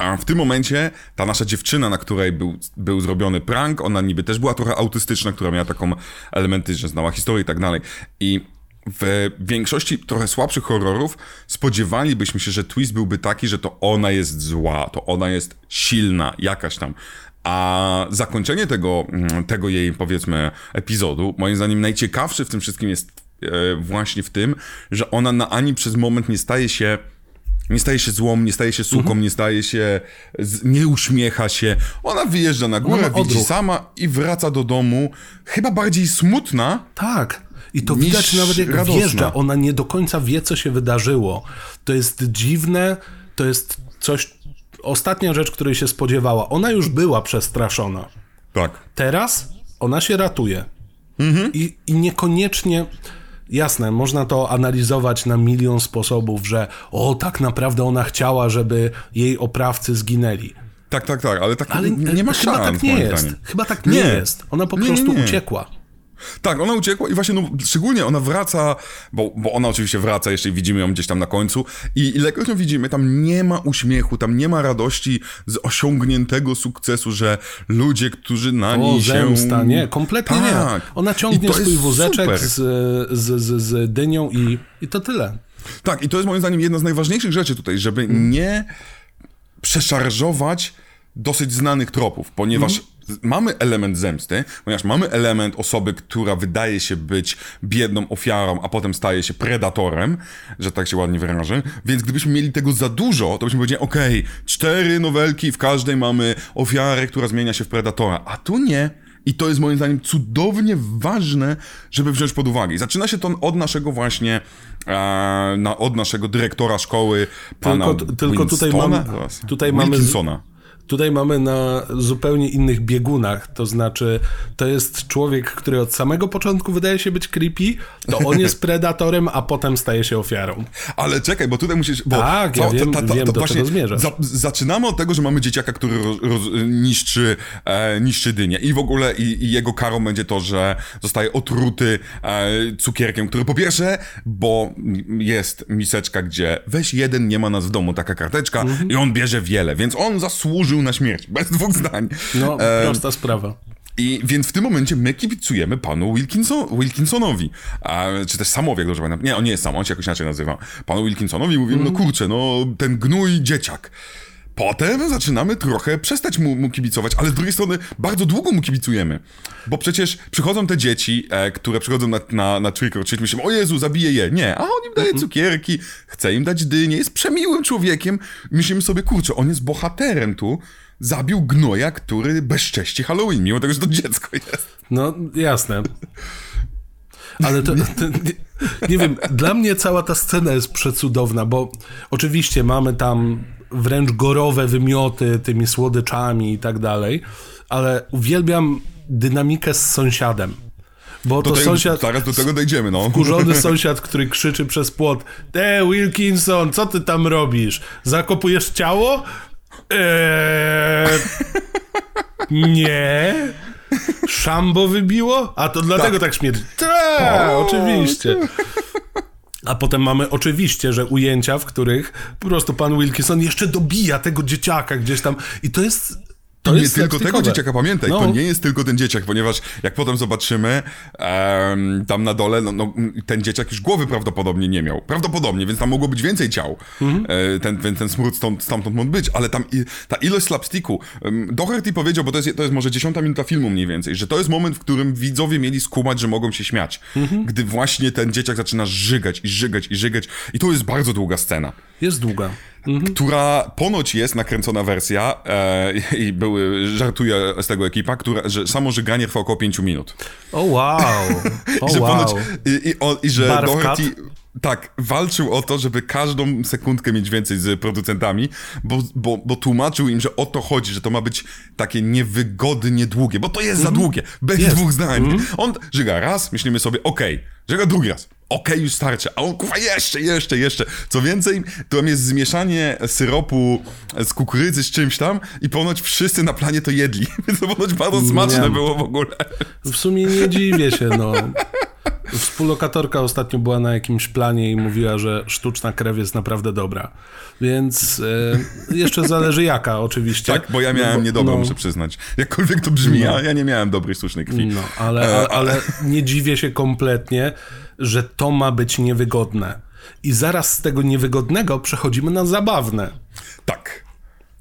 a w tym momencie ta nasza dziewczyna, na której był, był zrobiony prank, ona niby też była trochę autystyczna, która miała taką elementy, że znała historię i tak dalej. I w większości trochę słabszych horrorów spodziewalibyśmy się, że twist byłby taki, że to ona jest zła, to ona jest silna, jakaś tam. A zakończenie tego, mm, tego jej, powiedzmy, epizodu, moim zdaniem najciekawszy w tym wszystkim jest e, właśnie w tym, że ona na ani przez moment nie staje się nie staje się złą, nie staje się suką, Mhm. nie staje się, nie uśmiecha się. Ona wyjeżdża na górę, widzi sama i wraca do domu, chyba bardziej smutna, Tak. I to widać nawet jak radosna. wjeżdża. Ona nie do końca wie, co się wydarzyło. To jest dziwne, to jest coś... Ostatnia rzecz, której się spodziewała. Ona już była przestraszona. Tak. Teraz ona się ratuje. I, I niekoniecznie. Jasne, można to analizować na milion sposobów, że o, tak naprawdę ona chciała, żeby jej oprawcy zginęli. Tak, tak, tak, ale tak Ale nie, ma chyba szans, tak nie jest. Chyba tak nie, Nie. jest. Ona po nie, prostu nie. uciekła. Tak, ona uciekła i właśnie, no, szczególnie ona wraca, bo, bo ona oczywiście wraca, jeszcze widzimy ją gdzieś tam na końcu i ilekroć ją widzimy, tam nie ma uśmiechu, tam nie ma radości z osiągniętego sukcesu, że ludzie, którzy na O, niej się... zemsta, nie, kompletnie Tak. nie. Ona ciągnie swój wózeczek z, z, z, z dynią i, i to tyle. Tak, i to jest moim zdaniem jedna z najważniejszych rzeczy tutaj, żeby Mm. nie przeszarżować dosyć znanych tropów, ponieważ Mm. Mamy element zemsty, ponieważ mamy element osoby, która wydaje się być biedną ofiarą, a potem staje się predatorem, że tak się ładnie wyrażę, więc gdybyśmy mieli tego za dużo, to byśmy powiedzieli, okej, cztery nowelki, w każdej mamy ofiarę, która zmienia się w predatora, a tu nie. I to jest moim zdaniem cudownie ważne, żeby wziąć pod uwagę. I zaczyna się to od naszego właśnie, e, na, od naszego dyrektora szkoły, pana Tylko- tylko tutaj Zaraz. tutaj mamy Wilkinsona. Tutaj mamy na zupełnie innych biegunach, to znaczy to jest człowiek, który od samego początku wydaje się być creepy, to on jest predatorem, a potem staje się ofiarą. Ale czekaj, bo tutaj musisz. Bo Tak, ja wiem- wiem, do czego zmierzasz. zaczynamy od tego, że mamy dzieciaka, który roz, roz, niszczy, e, niszczy dynię. I w ogóle i, i jego karą będzie to, że zostaje otruty e, cukierkiem, który po pierwsze, bo jest miseczka, gdzie weź jeden, nie ma nas w domu, taka karteczka, Mhm. i on bierze wiele, więc on zasłużył na śmierć. Bez dwóch zdań. No, E, prosta sprawa. I więc w tym momencie my kibicujemy panu Wilkinson, Wilkinsonowi. A, czy też Samowi, jak dobrze pamiętam. Nie, on nie jest Sam, on się jakoś inaczej nazywa. Panu Wilkinsonowi mówimy, no kurczę, no ten gnój dzieciak. Potem zaczynamy trochę przestać mu, mu kibicować, ale z drugiej strony bardzo długo mu kibicujemy. Bo przecież przychodzą te dzieci, e, które przychodzą na, na, na trick or treat, myślimy, o Jezu, zabije je. Nie, a on im daje cukierki, chce im dać dynię, jest przemiłym człowiekiem. Myślimy sobie, kurczę, on jest bohaterem tu. Zabił gnoja, który bezcześci Halloween, mimo tego, że to dziecko jest. No, jasne. Ale to, to nie, nie wiem, dla mnie cała ta scena jest przecudowna, bo oczywiście mamy tam wręcz gorowe wymioty tymi słodyczami i tak dalej, ale uwielbiam dynamikę z sąsiadem. Bo to tego, sąsiad, Zaraz do tego dojdziemy, no. kurzony sąsiad, który krzyczy przez płot Te Wilkinson, co ty tam robisz? Zakopujesz ciało? Eee, nie. Szambo wybiło? A to dlatego tak, śmierdzi. Tak, oczywiście. A potem mamy oczywiście, że ujęcia, w których po prostu pan Wilkinson jeszcze dobija tego dzieciaka gdzieś tam. I to jest... To nie jest tylko tego dzieciaka, pamiętaj, No. to nie jest tylko ten dzieciak, ponieważ jak potem zobaczymy em, tam na dole, no, no, ten dzieciak już głowy prawdopodobnie nie miał. Prawdopodobnie, więc tam mogło być więcej ciał. Mhm. E, ten, ten, ten smród stąd, stamtąd mógł być, ale tam i, ta ilość slapsticku. Um, Doherty powiedział, bo to jest, to jest może dziesiąta minuta filmu mniej więcej, że to jest moment, w którym widzowie mieli skumać, że mogą się śmiać. Mhm. Gdy właśnie ten dzieciak zaczyna żygać i żygać i żygać. I to jest bardzo długa scena. Jest długa. Która ponoć jest nakręcona wersja e, i były, żartuje z tego ekipa, która, że samo żyganie trwa około 5 minut. O wow. O I że wow. ponoć, i, i, o, i że Doherty, cut? tak, walczył o to, żeby każdą sekundkę mieć więcej z producentami, bo, bo, bo tłumaczył im, że o to chodzi, że to ma być takie niewygodnie długie, bo to jest za długie, bez Mhm. Jest. Mhm. dwóch zdań. On żyga raz, myślimy sobie, okej, żyga drugi raz, okej, już starczy, a on kurwa jeszcze, jeszcze, jeszcze. Co więcej, tam jest zmieszanie syropu z kukurydzy z czymś tam i ponoć wszyscy na planie to jedli, więc to ponoć bardzo smaczne Nie. było w ogóle. W sumie nie dziwię się, no. Współlokatorka ostatnio była na jakimś planie i mówiła, że sztuczna krew jest naprawdę dobra. Więc e, jeszcze zależy jaka, oczywiście. Tak, bo ja miałem No niedobrą, no, muszę przyznać. Jakkolwiek to brzmi, ja, ja nie miałem dobrej sztucznej krwi. No, ale, E, a, ale nie dziwię się kompletnie, że to ma być niewygodne. I zaraz z tego niewygodnego przechodzimy na zabawne. Tak.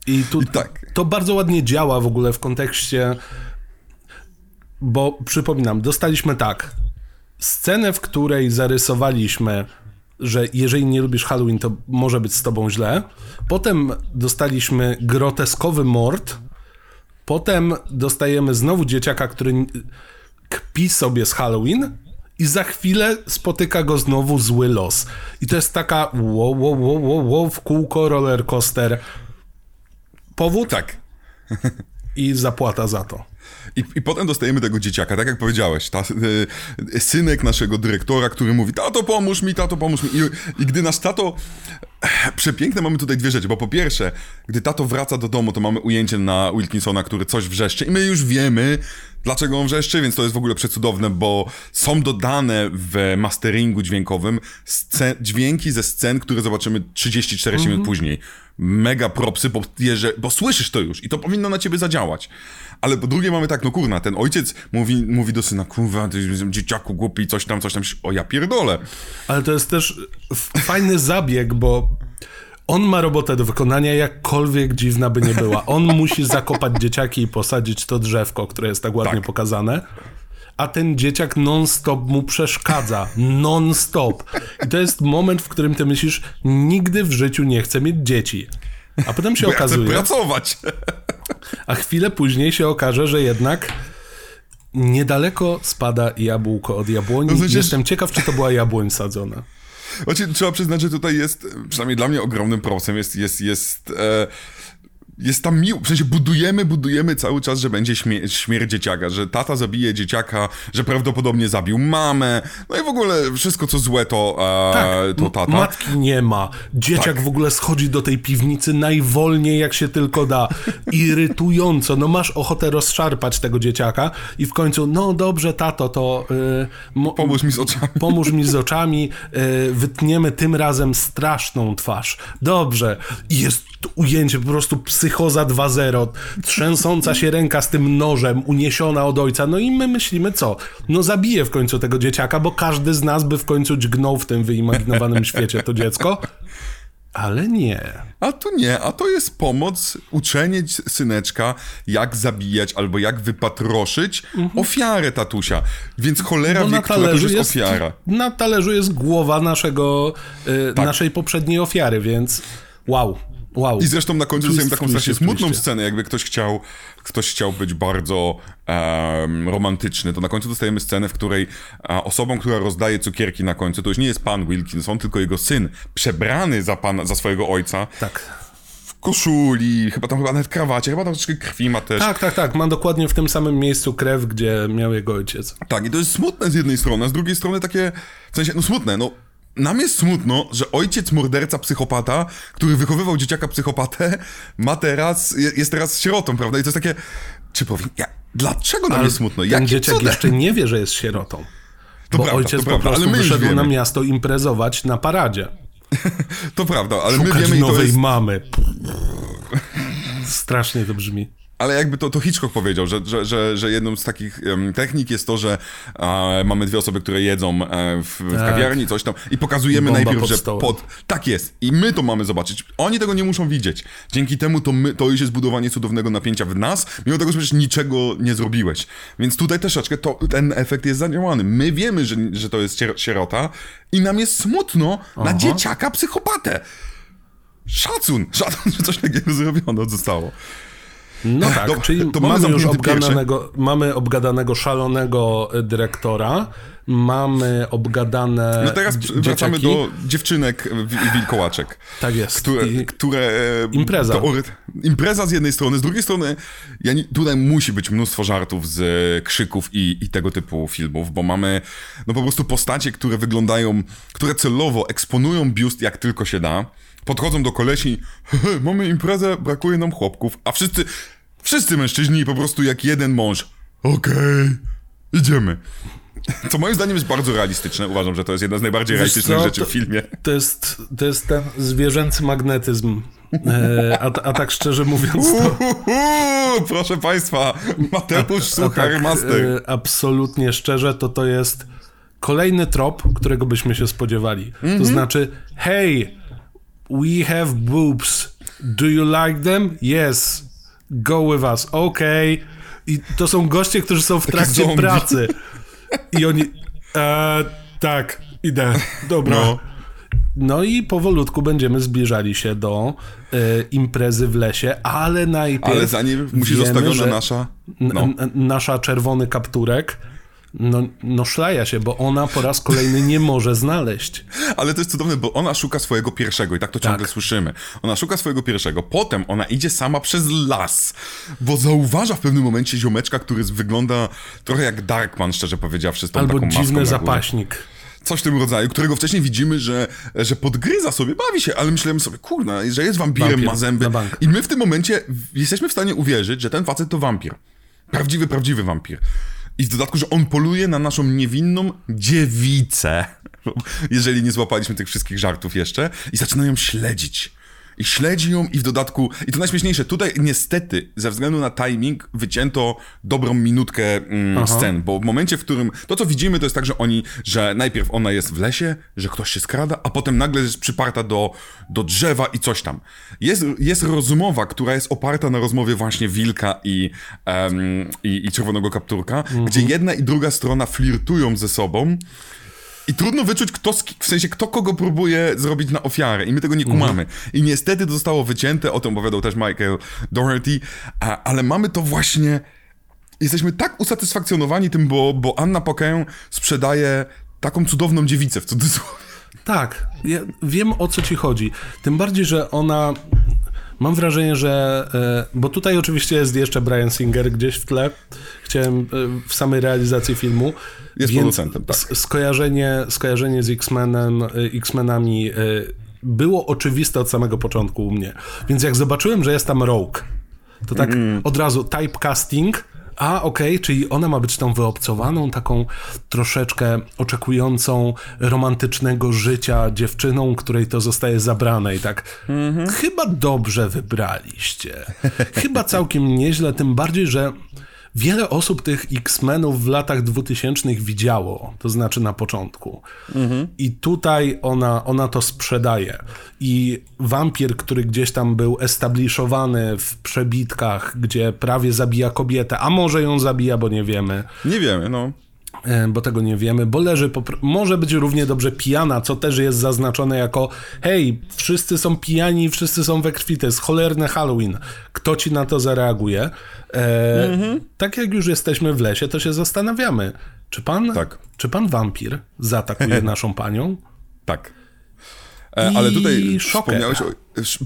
I tu I tak. to bardzo ładnie działa w ogóle w kontekście, bo przypominam, dostaliśmy tak, scenę, w której zarysowaliśmy, że jeżeli nie lubisz Halloween, to może być z tobą źle. Potem dostaliśmy groteskowy mord. Potem dostajemy znowu dzieciaka, który kpi sobie z Halloween. I za chwilę spotyka go znowu zły los. I to jest taka wow, wow, wow, wow, wow w kółko roller coaster. Powód Tak. i zapłata za to. I, I potem dostajemy tego dzieciaka, tak jak powiedziałeś, ta, y, synek naszego dyrektora, który mówi, tato pomóż mi, tato pomóż mi. I, I gdy nasz tato, przepiękne mamy tutaj dwie rzeczy, bo po pierwsze, gdy tato wraca do domu, to mamy ujęcie na Wilkinsona, który coś wrzeszczy i my już wiemy, dlaczego on wrzeszczy, więc to jest w ogóle przecudowne, bo są dodane w masteringu dźwiękowym scen, dźwięki ze scen, które zobaczymy 30-40 minut później. Mega propsy, bo, jeże, bo słyszysz to już i to powinno na ciebie zadziałać. Ale po drugie mamy tak, no kurna, ten ojciec mówi, mówi do syna, kurwa, ty dzieciaku głupi, coś tam, coś tam, o ja pierdolę. Ale to jest też fajny zabieg, bo on ma robotę do wykonania, jakkolwiek dziwna by nie była. On musi zakopać dzieciaki i posadzić to drzewko, które jest tak ładnie Tak. pokazane. A ten dzieciak non-stop mu przeszkadza. Non-stop. I to jest moment, w którym ty myślisz, nigdy w życiu nie chcę mieć dzieci. A potem się Bo ja chcę okazuje, pracować. a chwilę później się okaże, że jednak niedaleko spada jabłko od jabłoni. No przecież- Jestem ciekaw, czy to była jabłoń sadzona. Znaczy, trzeba przyznać, że tutaj jest, przynajmniej dla mnie ogromnym prosem jest, jest, jest, e, jest tam miło, w sensie budujemy, budujemy cały czas, że będzie śmie- śmierć dzieciaka, że tata zabije dzieciaka, że prawdopodobnie zabił mamę, no i w ogóle wszystko co złe to, e, to M- tata. Matki nie ma. Dzieciak Tak. w ogóle schodzi do tej piwnicy najwolniej jak się tylko da. Irytująco. No masz ochotę rozszarpać tego dzieciaka i w końcu, no dobrze, tato, to y, Pomóż mi z oczami. pomóż mi z oczami, y, wytniemy tym razem straszną twarz. Dobrze. I jest ujęcie, po prostu psychoza 2.0, trzęsąca się ręka z tym nożem, uniesiona od ojca. No i my myślimy co? No zabije w końcu tego dzieciaka, bo każdy z nas by w końcu dźgnął w tym wyimaginowanym świecie to dziecko. Ale nie. A to nie, a to jest pomoc, uczenie syneczka, jak zabijać albo jak wypatroszyć ofiarę tatusia. Więc cholera Mhm. Bo wie, na która to jest, jest ofiara. na talerzu jest głowa naszego, y, Tak. naszej poprzedniej ofiary, więc wow. Wow. I zresztą na końcu dostajemy taką strasznie smutną scenę, jakby ktoś chciał, ktoś chciał być bardzo em, romantyczny, to na końcu dostajemy scenę, w której a, osobą, która rozdaje cukierki na końcu, to już nie jest pan Wilkinson, tylko jego syn, przebrany za, pana, za swojego ojca, Tak. w koszuli, chyba tam chyba nawet krawacie, chyba tam troszeczkę krwi ma też. Tak, tak, tak. Ma dokładnie w tym samym miejscu krew, gdzie miał jego ojciec. Tak, i to jest smutne z jednej strony, a z drugiej strony takie, w sensie, no smutne, no nam jest smutno, że ojciec morderca psychopata, który wychowywał dzieciaka psychopatę, ma teraz, je- jest teraz sierotą, prawda? I to jest takie, czy powiem, ja, dlaczego nam jest smutno? Ten Jakim dzieciak cudem? jeszcze nie wie, że jest sierotą. To bo prawda, ojciec to po prawda, ale prostu my wyszedł na miasto imprezować na paradzie. To prawda, ale my Szukać wiemy i to nowej jest... mamy. Strasznie to brzmi. Ale jakby to, to Hitchcock powiedział, że, że, że, że jedną z takich em, technik jest to, że e, mamy dwie osoby, które jedzą e, w, w Tak. kawiarni, coś tam i pokazujemy Bomba najpierw, pod że pod... Tak jest. I my to mamy zobaczyć. Oni tego nie muszą widzieć. Dzięki temu to, my, to już jest budowanie cudownego napięcia w nas, mimo tego, że przecież niczego nie zrobiłeś. Więc tutaj troszeczkę to, ten efekt jest zadziałany. My wiemy, że, że to jest sier- sierota i nam jest smutno na dzieciaka psychopatę. Szacun, szacun, że coś takiego zrobiono zostało. No tak, to- czyli to mamy mamy, już obgadanego, mamy obgadanego szalonego y, dyrektora, mamy obgadane No teraz dzie- wracamy dzieciaki. do dziewczynek wi- wilkołaczek. Tak jest. Które, I- które e, Impreza. teory- impreza z jednej strony, z drugiej strony ja nie, tutaj musi być mnóstwo żartów z e, krzyków i, i tego typu filmów, bo mamy no po prostu postacie, które wyglądają, które celowo eksponują biust jak tylko się da, podchodzą do kolesi, "Hehe, mamy imprezę, brakuje nam chłopków, a wszyscy, wszyscy mężczyźni po prostu jak jeden mąż, okej, idziemy. Co moim zdaniem jest bardzo realistyczne. Uważam, że to jest jedna z najbardziej Wiesz realistycznych co, rzeczy to- w filmie. To jest, to jest ten zwierzęcy magnetyzm. E, a, a tak szczerze mówiąc, to, Uhuhu, proszę państwa, Mateusz Suchar tak, Master. e, absolutnie szczerze, to to jest kolejny trop, którego byśmy się spodziewali. Mhm. To znaczy, hey, we have boobs. Do you like them? Yes. Go with us. Okay. I to są goście, którzy są w trakcie zombie. pracy. I oni, e, tak, idę. Dobra. No. No i powolutku będziemy zbliżali się do e, imprezy w lesie, ale najpierw. Ale zanim musi zostawiona że nasza... No. n- nasza czerwony kapturek. No, no szlaja się, bo ona po raz kolejny nie może znaleźć. Ale to jest cudowne, bo ona szuka swojego pierwszego i tak to ciągle słyszymy. Ona szuka swojego pierwszego, potem ona idzie sama przez las, bo zauważa w pewnym momencie ziomeczka, który wygląda trochę jak Darkman, szczerze powiedziawszy, z tą Albo taką dziwny zapaśnik. Coś w tym rodzaju, którego wcześniej widzimy, że, że podgryza sobie, bawi się, ale myślałem sobie, kurna, że jest wampirem, Wampir, ma zęby. I my w tym momencie jesteśmy w stanie uwierzyć, że ten facet to wampir. Prawdziwy, prawdziwy wampir. I w dodatku, że on poluje na naszą niewinną dziewicę. Jeżeli nie złapaliśmy tych wszystkich żartów jeszcze. I zaczyna ją śledzić. I śledzi ją i w dodatku, i to najśmieszniejsze, tutaj niestety, ze względu na timing, wycięto dobrą minutkę mm, scen, bo w momencie, w którym, to co widzimy, to jest tak, że oni, że najpierw ona jest w lesie, że ktoś się skrada, a potem nagle jest przyparta do, do drzewa i coś tam. Jest, jest rozmowa, która jest oparta na rozmowie właśnie wilka i, em, i, i czerwonego kapturka, gdzie jedna i druga strona flirtują ze sobą, i trudno wyczuć, kto, w sensie, kto kogo próbuje zrobić na ofiarę. I my tego nie kumamy. I niestety to zostało wycięte, o tym opowiadał też Michael Doherty, a, ale mamy to właśnie... Jesteśmy tak usatysfakcjonowani tym, bo, bo Anna Pokę sprzedaje taką cudowną dziewicę, w cudzysłowie. Tak, ja wiem o co ci chodzi. Tym bardziej, że ona. Mam wrażenie, że. e, Bo tutaj oczywiście jest jeszcze Brian Singer gdzieś w tle. Chciałem e, w samej realizacji filmu. Jest producentem, tak. Skojarzenie, skojarzenie z X-Menem, e, X-Menami było oczywiste od samego początku u mnie. Więc jak zobaczyłem, że jest tam Rogue, to tak Mm. od razu typecasting. A, okej, czyli ona ma być tą wyobcowaną, taką troszeczkę oczekującą romantycznego życia dziewczyną, której to zostaje zabrane i tak. Chyba dobrze wybraliście. Chyba całkiem nieźle, tym bardziej, że wiele osób tych X-Menów w latach 2000 widziało, to znaczy na początku. I tutaj ona, ona to sprzedaje. I wampir, który gdzieś tam był establishowany w przebitkach, gdzie prawie zabija kobietę, a może ją zabija, bo nie wiemy Nie wiemy, no. E, bo tego nie wiemy, bo leży, może być równie dobrze pijana, co też jest zaznaczone jako hej, wszyscy są pijani, wszyscy są we krwi, to jest cholerne Halloween. Kto ci na to zareaguje? E, Tak jak już jesteśmy w lesie, to się zastanawiamy, czy pan, Tak. czy pan wampir zaatakuje naszą panią? Tak. Ale tutaj Shocker. wspomniałeś o,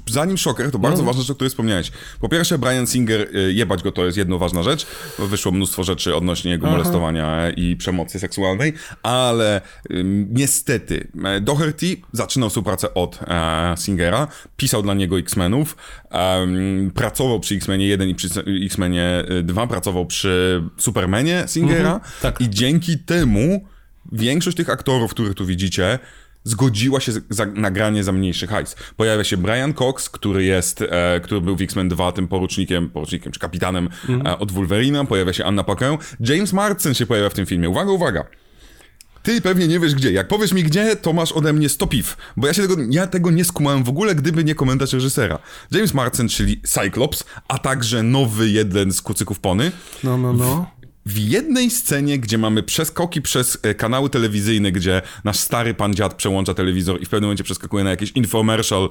zanim Shocker, to bardzo ważna rzecz, o której wspomniałeś. Po pierwsze, Brian Singer, e, jebać go to jest jedna ważna rzecz, wyszło mnóstwo rzeczy odnośnie jego molestowania i przemocy seksualnej, ale niestety e, Doherty zaczynał współpracę od e, Singera, pisał dla niego X-Menów, pracował przy X-Menie 1 i przy X-Menie 2, pracował przy Supermanie Singera tak. i dzięki temu większość tych aktorów, których tu widzicie, zgodziła się za nagranie za mniejszy hajs. Pojawia się Brian Cox, który jest, e, który był w X-Men 2 tym porucznikiem, porucznikiem czy kapitanem e, od Wolverina, pojawia się Anna Paquin, James Marsden się pojawia w tym filmie. Uwaga, uwaga! Ty pewnie nie wiesz gdzie. Jak powiesz mi gdzie, to masz ode mnie 100 piw. Bo ja się tego, ja tego nie skumałem w ogóle, gdyby nie komentarz reżysera. James Marsden, czyli Cyclops, a także nowy jeden z kucyków Pony, No, no, no. W jednej scenie, gdzie mamy przeskoki przez e, kanały telewizyjne, gdzie nasz stary pan dziad przełącza telewizor i w pewnym momencie przeskakuje na jakiś infomercial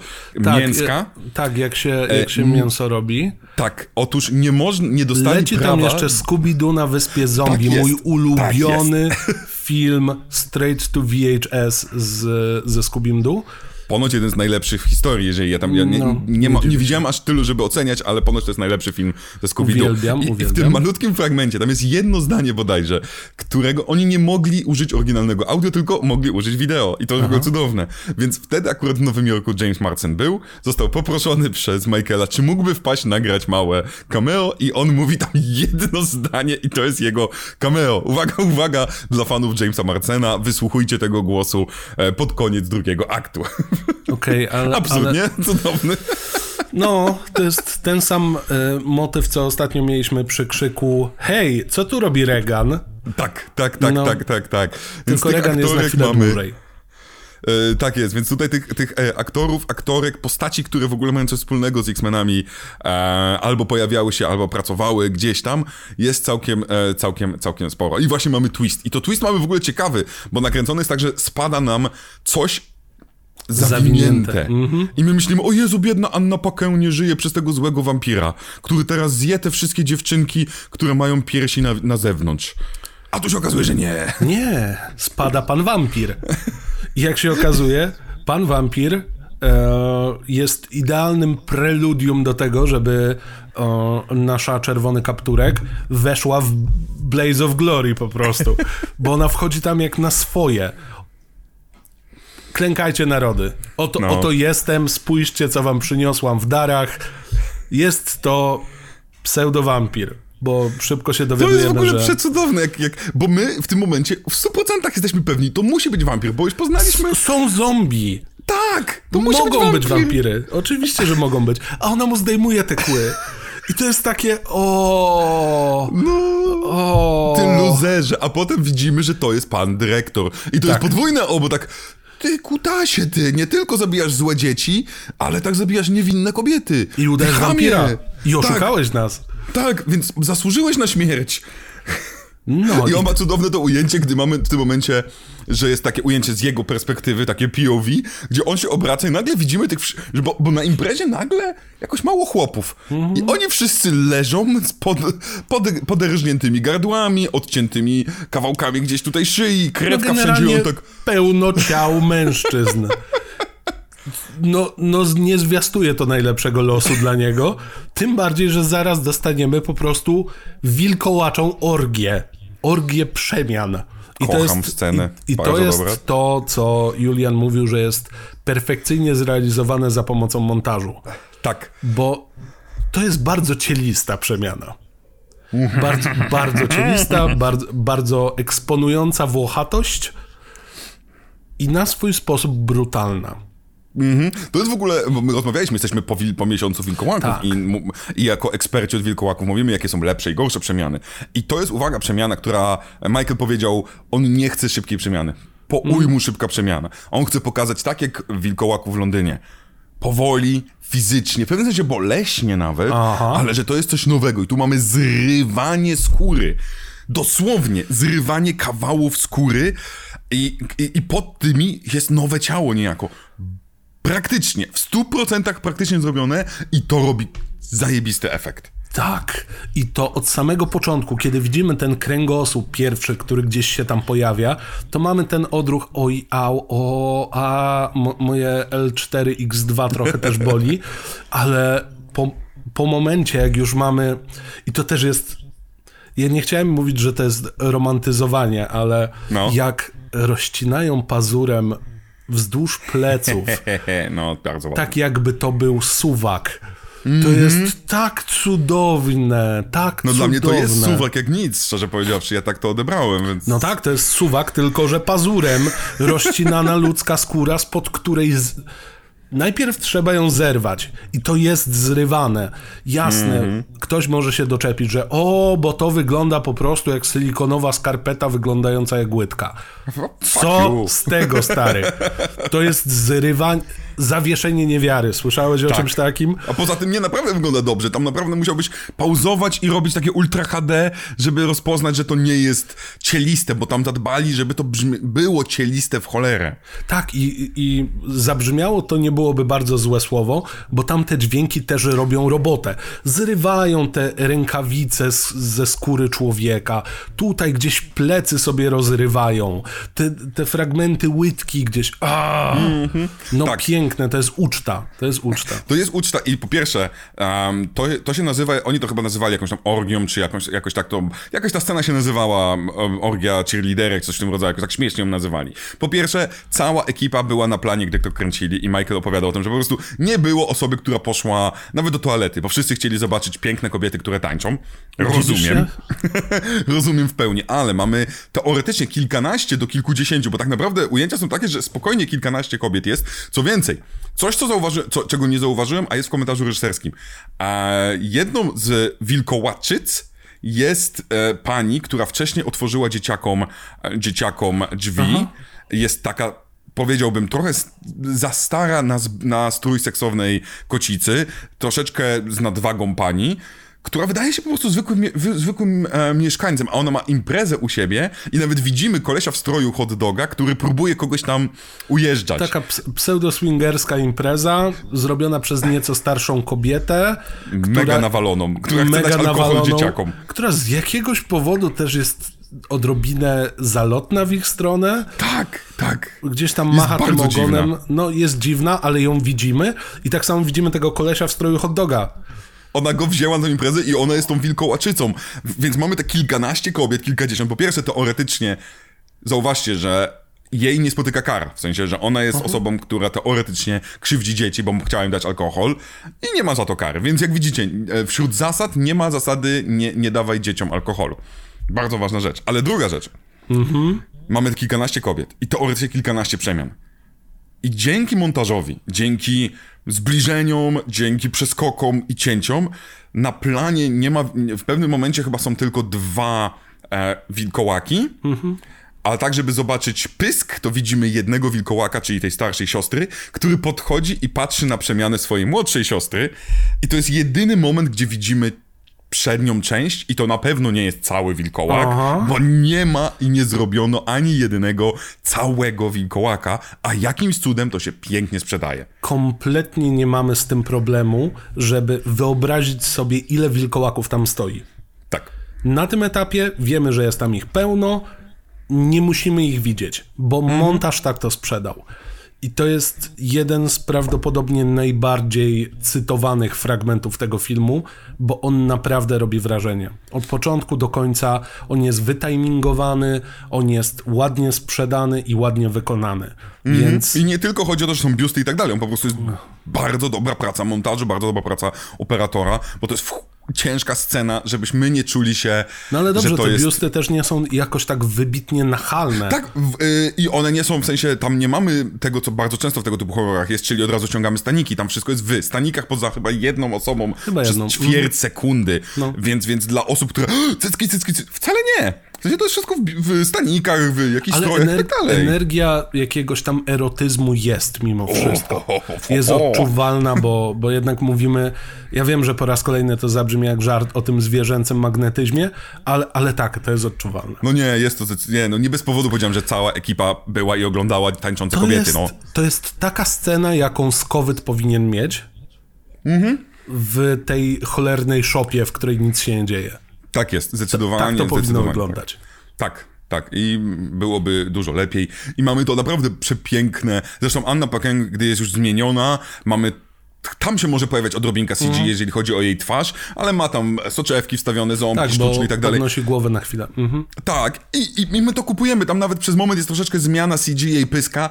mięska. e, tak, jak się, jak się mięso robi. Tak, otóż nie można, nie dostali Leci prawa... tam jeszcze Scooby-Doo na Wyspie Zombie, Tak mój ulubiony film straight to VHS z, ze Scooby Doo. Ponoć jeden z najlepszych w historii, jeżeli ja tam. Ja nie, No, nie, ma, nie widziałem aż tylu, żeby oceniać, ale ponoć to jest najlepszy film ze scooby Uwielbiam, I, I w uwielbiam. tym malutkim fragmencie tam jest jedno zdanie bodajże, którego oni nie mogli użyć oryginalnego audio, tylko mogli użyć wideo. I to już było cudowne. Więc wtedy akurat w Nowym Jorku James Marsden był, został poproszony przez Michaela, czy mógłby wpaść, nagrać małe cameo i on mówi tam jedno zdanie i to jest jego cameo. Uwaga, uwaga dla fanów Jamesa Marsena, wysłuchujcie tego głosu e, pod koniec drugiego aktu. Okej, ale, Absurd, ale? Cudowny. no, to jest ten sam e, motyw, co ostatnio mieliśmy przy krzyku hej, co tu robi Reagan? Tak, tak, tak, No. tak, tak, tak. Więc Tylko tych Reagan jest na chwilę mamy, dłużej. e, tak jest, więc tutaj tych, tych e, aktorów, aktorek, postaci, które w ogóle mają coś wspólnego z X-Menami, e, albo pojawiały się, albo pracowały gdzieś tam, jest całkiem, e, całkiem, całkiem sporo. I właśnie mamy twist. I to twist mamy w ogóle ciekawy, bo nakręcony jest tak, że spada nam coś zawinięte. Zawinięte. I my myślimy, o Jezu, biedna Anna Paquin nie żyje przez tego złego wampira, który teraz zje te wszystkie dziewczynki, które mają piersi na, na zewnątrz. A tu się okazuje, że nie. Nie, spada pan wampir. I jak się okazuje, pan wampir e, jest idealnym preludium do tego, żeby e, nasza czerwony kapturek weszła w Blaze of Glory po prostu. Bo ona wchodzi tam jak na swoje. Klękajcie narody. Oto, No. oto jestem, spójrzcie co wam przyniosłam w darach. Jest to pseudowampir, bo szybko się To jest dowiadujemy, w ogóle że... przecudowne, jak, jak, bo my w tym momencie w 100% jesteśmy pewni, to musi być wampir, bo już poznaliśmy... Są zombie. Tak, to musi mogą być być, wampir. wampiry. Oczywiście, że mogą być. A ona mu zdejmuje te kły. I to jest takie o. No, O. ty luzerze, a potem widzimy, że to jest pan dyrektor. I to jest Tak. podwójne obo, tak... Ty kutasie, ty, nie tylko zabijasz złe dzieci, ale tak zabijasz niewinne kobiety. I uderz Ty chamie. wampira. I Tak, oszukałeś nas. Tak, więc zasłużyłeś na śmierć. No I on ma cudowne to ujęcie, gdy mamy w tym momencie, że jest takie ujęcie z jego perspektywy, takie POV, gdzie on się obraca i nagle widzimy tych, bo, bo na imprezie nagle jakoś mało chłopów. Mhm. I oni wszyscy leżą z pod, pod, poderżniętymi gardłami, odciętymi kawałkami gdzieś tutaj szyi, no krewka wszędzie, generalnie on tak... pełno ciał mężczyzn. No, no nie zwiastuje to najlepszego losu dla niego. Tym bardziej, że zaraz dostaniemy po prostu wilkołaczą orgię. Orgię przemian. I Kocham scenę. I, i to jest dobra. to, co Julian mówił, że jest perfekcyjnie zrealizowane za pomocą montażu. Tak. Bo to jest bardzo cielista przemiana. Bardzo, bardzo cielista, bardzo, bardzo eksponująca włochatość i na swój sposób brutalna. Mhm. To jest w ogóle, bo my rozmawialiśmy, jesteśmy po, po miesiącu wilkołaków Tak. i, i jako eksperci od wilkołaków mówimy, jakie są lepsze i gorsze przemiany. I to jest, uwaga, przemiana, która Michael powiedział, on nie chce szybkiej przemiany. Po Mm. ujmu szybka przemiana. On chce pokazać tak jak wilkołaku w Londynie. Powoli, fizycznie, w pewnym sensie boleśnie nawet, Aha. ale że to jest coś nowego i tu mamy zrywanie skóry. Dosłownie, zrywanie kawałów skóry i, i, i pod tymi jest nowe ciało niejako. Praktycznie, w 100% praktycznie zrobione i to robi zajebisty efekt. Tak. I to od samego początku, kiedy widzimy ten kręgosłup pierwszy, który gdzieś się tam pojawia, to mamy ten odruch oj, au, o, a mo, moje L4X2 trochę też boli, ale po, po momencie, jak już mamy, i to też jest, ja nie chciałem mówić, że to jest romantyzowanie, ale No. jak rozcinają pazurem wzdłuż pleców, no bardzo ładnie. tak jakby to był suwak. To jest tak cudowne, tak no cudowne. dla mnie to jest suwak jak nic, szczerze powiedziawszy, ja tak to odebrałem, więc... No tak, to jest suwak, tylko że pazurem rozcinana ludzka skóra, spod której z... najpierw trzeba ją zerwać i to jest zrywane. Jasne, Mhm. ktoś może się doczepić, że o, bo to wygląda po prostu jak silikonowa skarpeta wyglądająca jak łydka. Fuck Co z tego, stary? To jest zrywanie... zawieszenie niewiary. Słyszałeś o Tak. czymś takim? A poza tym nie naprawdę wygląda dobrze. Tam naprawdę musiałbyś pauzować i robić takie ultra HD, żeby rozpoznać, że to nie jest cieliste, bo tam zadbali, żeby to brzmi- było cieliste w cholerę. Tak, i, i zabrzmiało to nie byłoby bardzo złe słowo, bo tam te dźwięki też robią robotę. Zrywają te rękawice z, ze skóry człowieka, tutaj gdzieś plecy sobie rozrywają, te, te fragmenty łydki gdzieś. A, No Tak. Piękne, to jest uczta, to jest uczta. To jest uczta i po pierwsze, um, to, to się nazywa, oni to chyba nazywali jakąś tam orgią, czy jakąś, jakoś tak to, jakaś ta scena się nazywała um, orgia cheerleaderek, coś w tym rodzaju, jakoś tak śmiesznie ją nazywali. Po pierwsze, cała ekipa była na planie, gdy to kręcili i Michael opowiadał o tym, że po prostu nie było osoby, która poszła nawet do toalety, bo wszyscy chcieli zobaczyć piękne kobiety, które tańczą. Rozumiem. Rozumiem w pełni, ale mamy teoretycznie kilkanaście do kilkudziesięciu, bo tak naprawdę ujęcia są takie, że spokojnie kilkanaście kobiet jest. Co więcej, coś, co zauważy, co, czego nie zauważyłem, a jest w komentarzu reżyserskim. A jedną z wilkołaczyc jest e, pani, która wcześniej otworzyła dzieciakom, e, dzieciakom drzwi. Jest taka powiedziałbym, trochę za stara na, na strój seksownej kocicy, troszeczkę z nadwagą pani, która wydaje się po prostu zwykłym, zwykłym e, mieszkańcem, a ona ma imprezę u siebie i nawet widzimy kolesia w stroju hot doga, który próbuje kogoś tam ujeżdżać. Taka ps- pseudo-swingerska impreza, zrobiona przez nieco starszą kobietę. mega nawaloną, która chce dać alkohol dzieciakom. która z jakiegoś powodu też jest odrobinę zalotna w ich stronę. Tak, tak. Gdzieś tam Jest macha tym ogonem. dziwna. No, jest dziwna, ale ją widzimy. I tak samo widzimy tego kolesia w stroju hot doga. Ona go wzięła na tę imprezę i ona jest tą wilkołaczycą. Więc mamy te kilkanaście kobiet, kilkadziesiąt. Po pierwsze, teoretycznie, zauważcie, że jej nie spotyka kara. W sensie, że ona jest osobą, która teoretycznie krzywdzi dzieci, bo chciała im dać alkohol i nie ma za to kary. Więc jak widzicie, e, wśród zasad nie ma zasady nie, nie dawaj dzieciom alkoholu. Bardzo ważna rzecz. Ale druga rzecz. Mamy kilkanaście kobiet i teoretycznie kilkanaście przemian. I dzięki montażowi, dzięki zbliżeniom, dzięki przeskokom i cięciom, na planie nie ma. W pewnym momencie chyba są tylko dwa e, wilkołaki. Ale tak, żeby zobaczyć pysk, to widzimy jednego wilkołaka, czyli tej starszej siostry, który podchodzi i patrzy na przemianę swojej młodszej siostry. I to jest jedyny moment, gdzie widzimy przednią część i to na pewno nie jest cały wilkołak, Aha. bo nie ma i nie zrobiono ani jedynego całego wilkołaka, a jakimś cudem to się pięknie sprzedaje. Kompletnie nie mamy z tym problemu, żeby wyobrazić sobie, ile wilkołaków tam stoi. Tak. Na tym etapie wiemy, że jest tam ich pełno, nie musimy ich widzieć, bo montaż tak to sprzedał. I to jest jeden z prawdopodobnie najbardziej cytowanych fragmentów tego filmu, bo on naprawdę robi wrażenie. Od początku do końca on jest wytimingowany, on jest ładnie sprzedany i ładnie wykonany. Więc I nie tylko chodzi o to, że są biusty i tak dalej, on po prostu jest bardzo dobra praca montażu, bardzo dobra praca operatora, bo to jest. Ciężka scena, żebyśmy nie czuli się, No ale dobrze, że to te jest... biusty też nie są jakoś tak wybitnie nachalne. Tak, y, i one nie są, w sensie, tam nie mamy tego, co bardzo często w tego typu horrorach jest, czyli od razu ściągamy staniki, tam wszystko jest w stanikach poza chyba jedną osobą Chyba przez jedną. ćwierć sekundy, No. więc, więc dla osób, które cycki, cycki, cycki, wcale nie. W sensie to jest wszystko w, w stanikach, w jakichś Ale strojach i ener- tak dalej. energia jakiegoś tam erotyzmu jest mimo wszystko. Jest odczuwalna, bo, bo jednak mówimy, ja wiem, że po raz kolejny to zabrzmi jak żart o tym zwierzęcym magnetyzmie, ale, ale tak, to jest odczuwalne. No nie, jest to, nie, no nie bez powodu powiedziałem, że cała ekipa była i oglądała tańczące To kobiety, jest, no. to jest taka scena, jaką Skowyt powinien mieć Mhm. w tej cholernej szopie, w której nic się nie dzieje. Tak jest, zdecydowanie. Tak to powinno zdecydowanie wyglądać. Tak, tak. I byłoby dużo lepiej. I mamy to naprawdę przepiękne. Zresztą Anna Paquin, gdy jest już zmieniona, mamy. Tam się może pojawiać odrobinka CG, Mhm. jeżeli chodzi o jej twarz, ale ma tam soczewki wstawione, ząbki Tak, sztuczne i tak dalej. podnosi głowę na chwilę. Mhm. Tak, I, i, i my to kupujemy. Tam nawet przez moment jest troszeczkę zmiana CG jej pyska.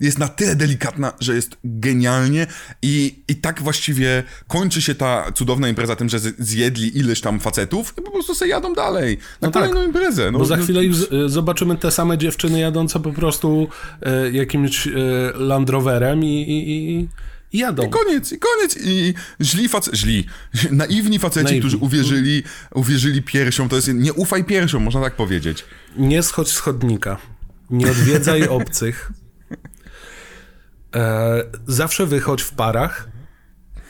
Jest na tyle delikatna, że jest genialnie i, i tak właściwie kończy się ta cudowna impreza tym, że zjedli ileś tam facetów i po prostu sobie jadą dalej. Na No tak, kolejną imprezę. No, Bo za chwilę z- y, zobaczymy te same dziewczyny jadące po prostu e, jakimś e, Land Roverem i, i, i, i jadą. Koniec, i koniec. I źli faceci, źli, naiwni faceci, Naiwni. którzy uwierzyli, uwierzyli piersią, to jest, nie ufaj piersią, można tak powiedzieć. Nie schodź z chodnika. Nie odwiedzaj obcych. E, zawsze wychodź w parach,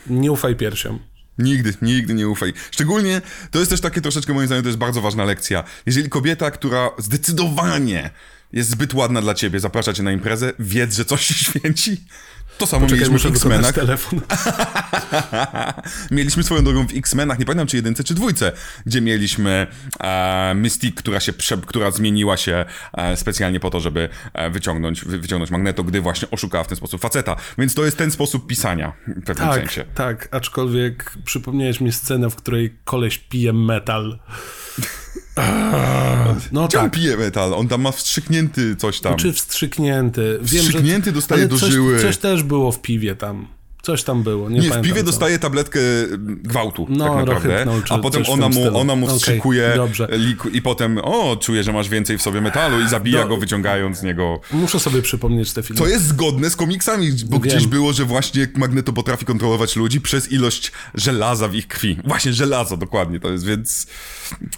nie ufaj piersiom. Nigdy, nigdy nie ufaj. Szczególnie, to jest też takie troszeczkę moim zdaniem, to jest bardzo ważna lekcja. Jeżeli kobieta, która zdecydowanie jest zbyt ładna dla ciebie, zaprasza cię na imprezę, wiedz, że coś się święci. To samo Czekaj, mieliśmy w X-Menach. telefon. mieliśmy swoją drogą w X-Menach, nie pamiętam czy jedynce, czy dwójce, gdzie mieliśmy e, Mystique, która się, prze, która zmieniła się e, specjalnie po to, żeby e, wyciągnąć, wy, wyciągnąć Magneto, gdy właśnie oszukała w ten sposób faceta. Więc to jest ten sposób pisania w pewnym Tak, sensie. tak, aczkolwiek przypomniałeś mi scenę, w której koleś pije metal. No Gdzie on tak. pije metal? On tam ma wstrzyknięty coś tam. Czy wstrzyknięty. Wiem, Wstrzyknięty że, dostaje do coś, żyły. Coś też było w piwie tam. Coś tam było, nie, Nie, w piwie co. dostaje tabletkę gwałtu, No, tak naprawdę. czy a potem ona mu, ona mu wstrzykuje dobrze. liku i potem, o, czuje, że masz więcej w sobie metalu i zabija Do- go, wyciągając z niego. Muszę sobie przypomnieć te filmy. To jest zgodne z komiksami, bo Wiem. gdzieś było, że właśnie Magneto potrafi kontrolować ludzi przez ilość żelaza w ich krwi. Właśnie żelazo, dokładnie to jest, więc...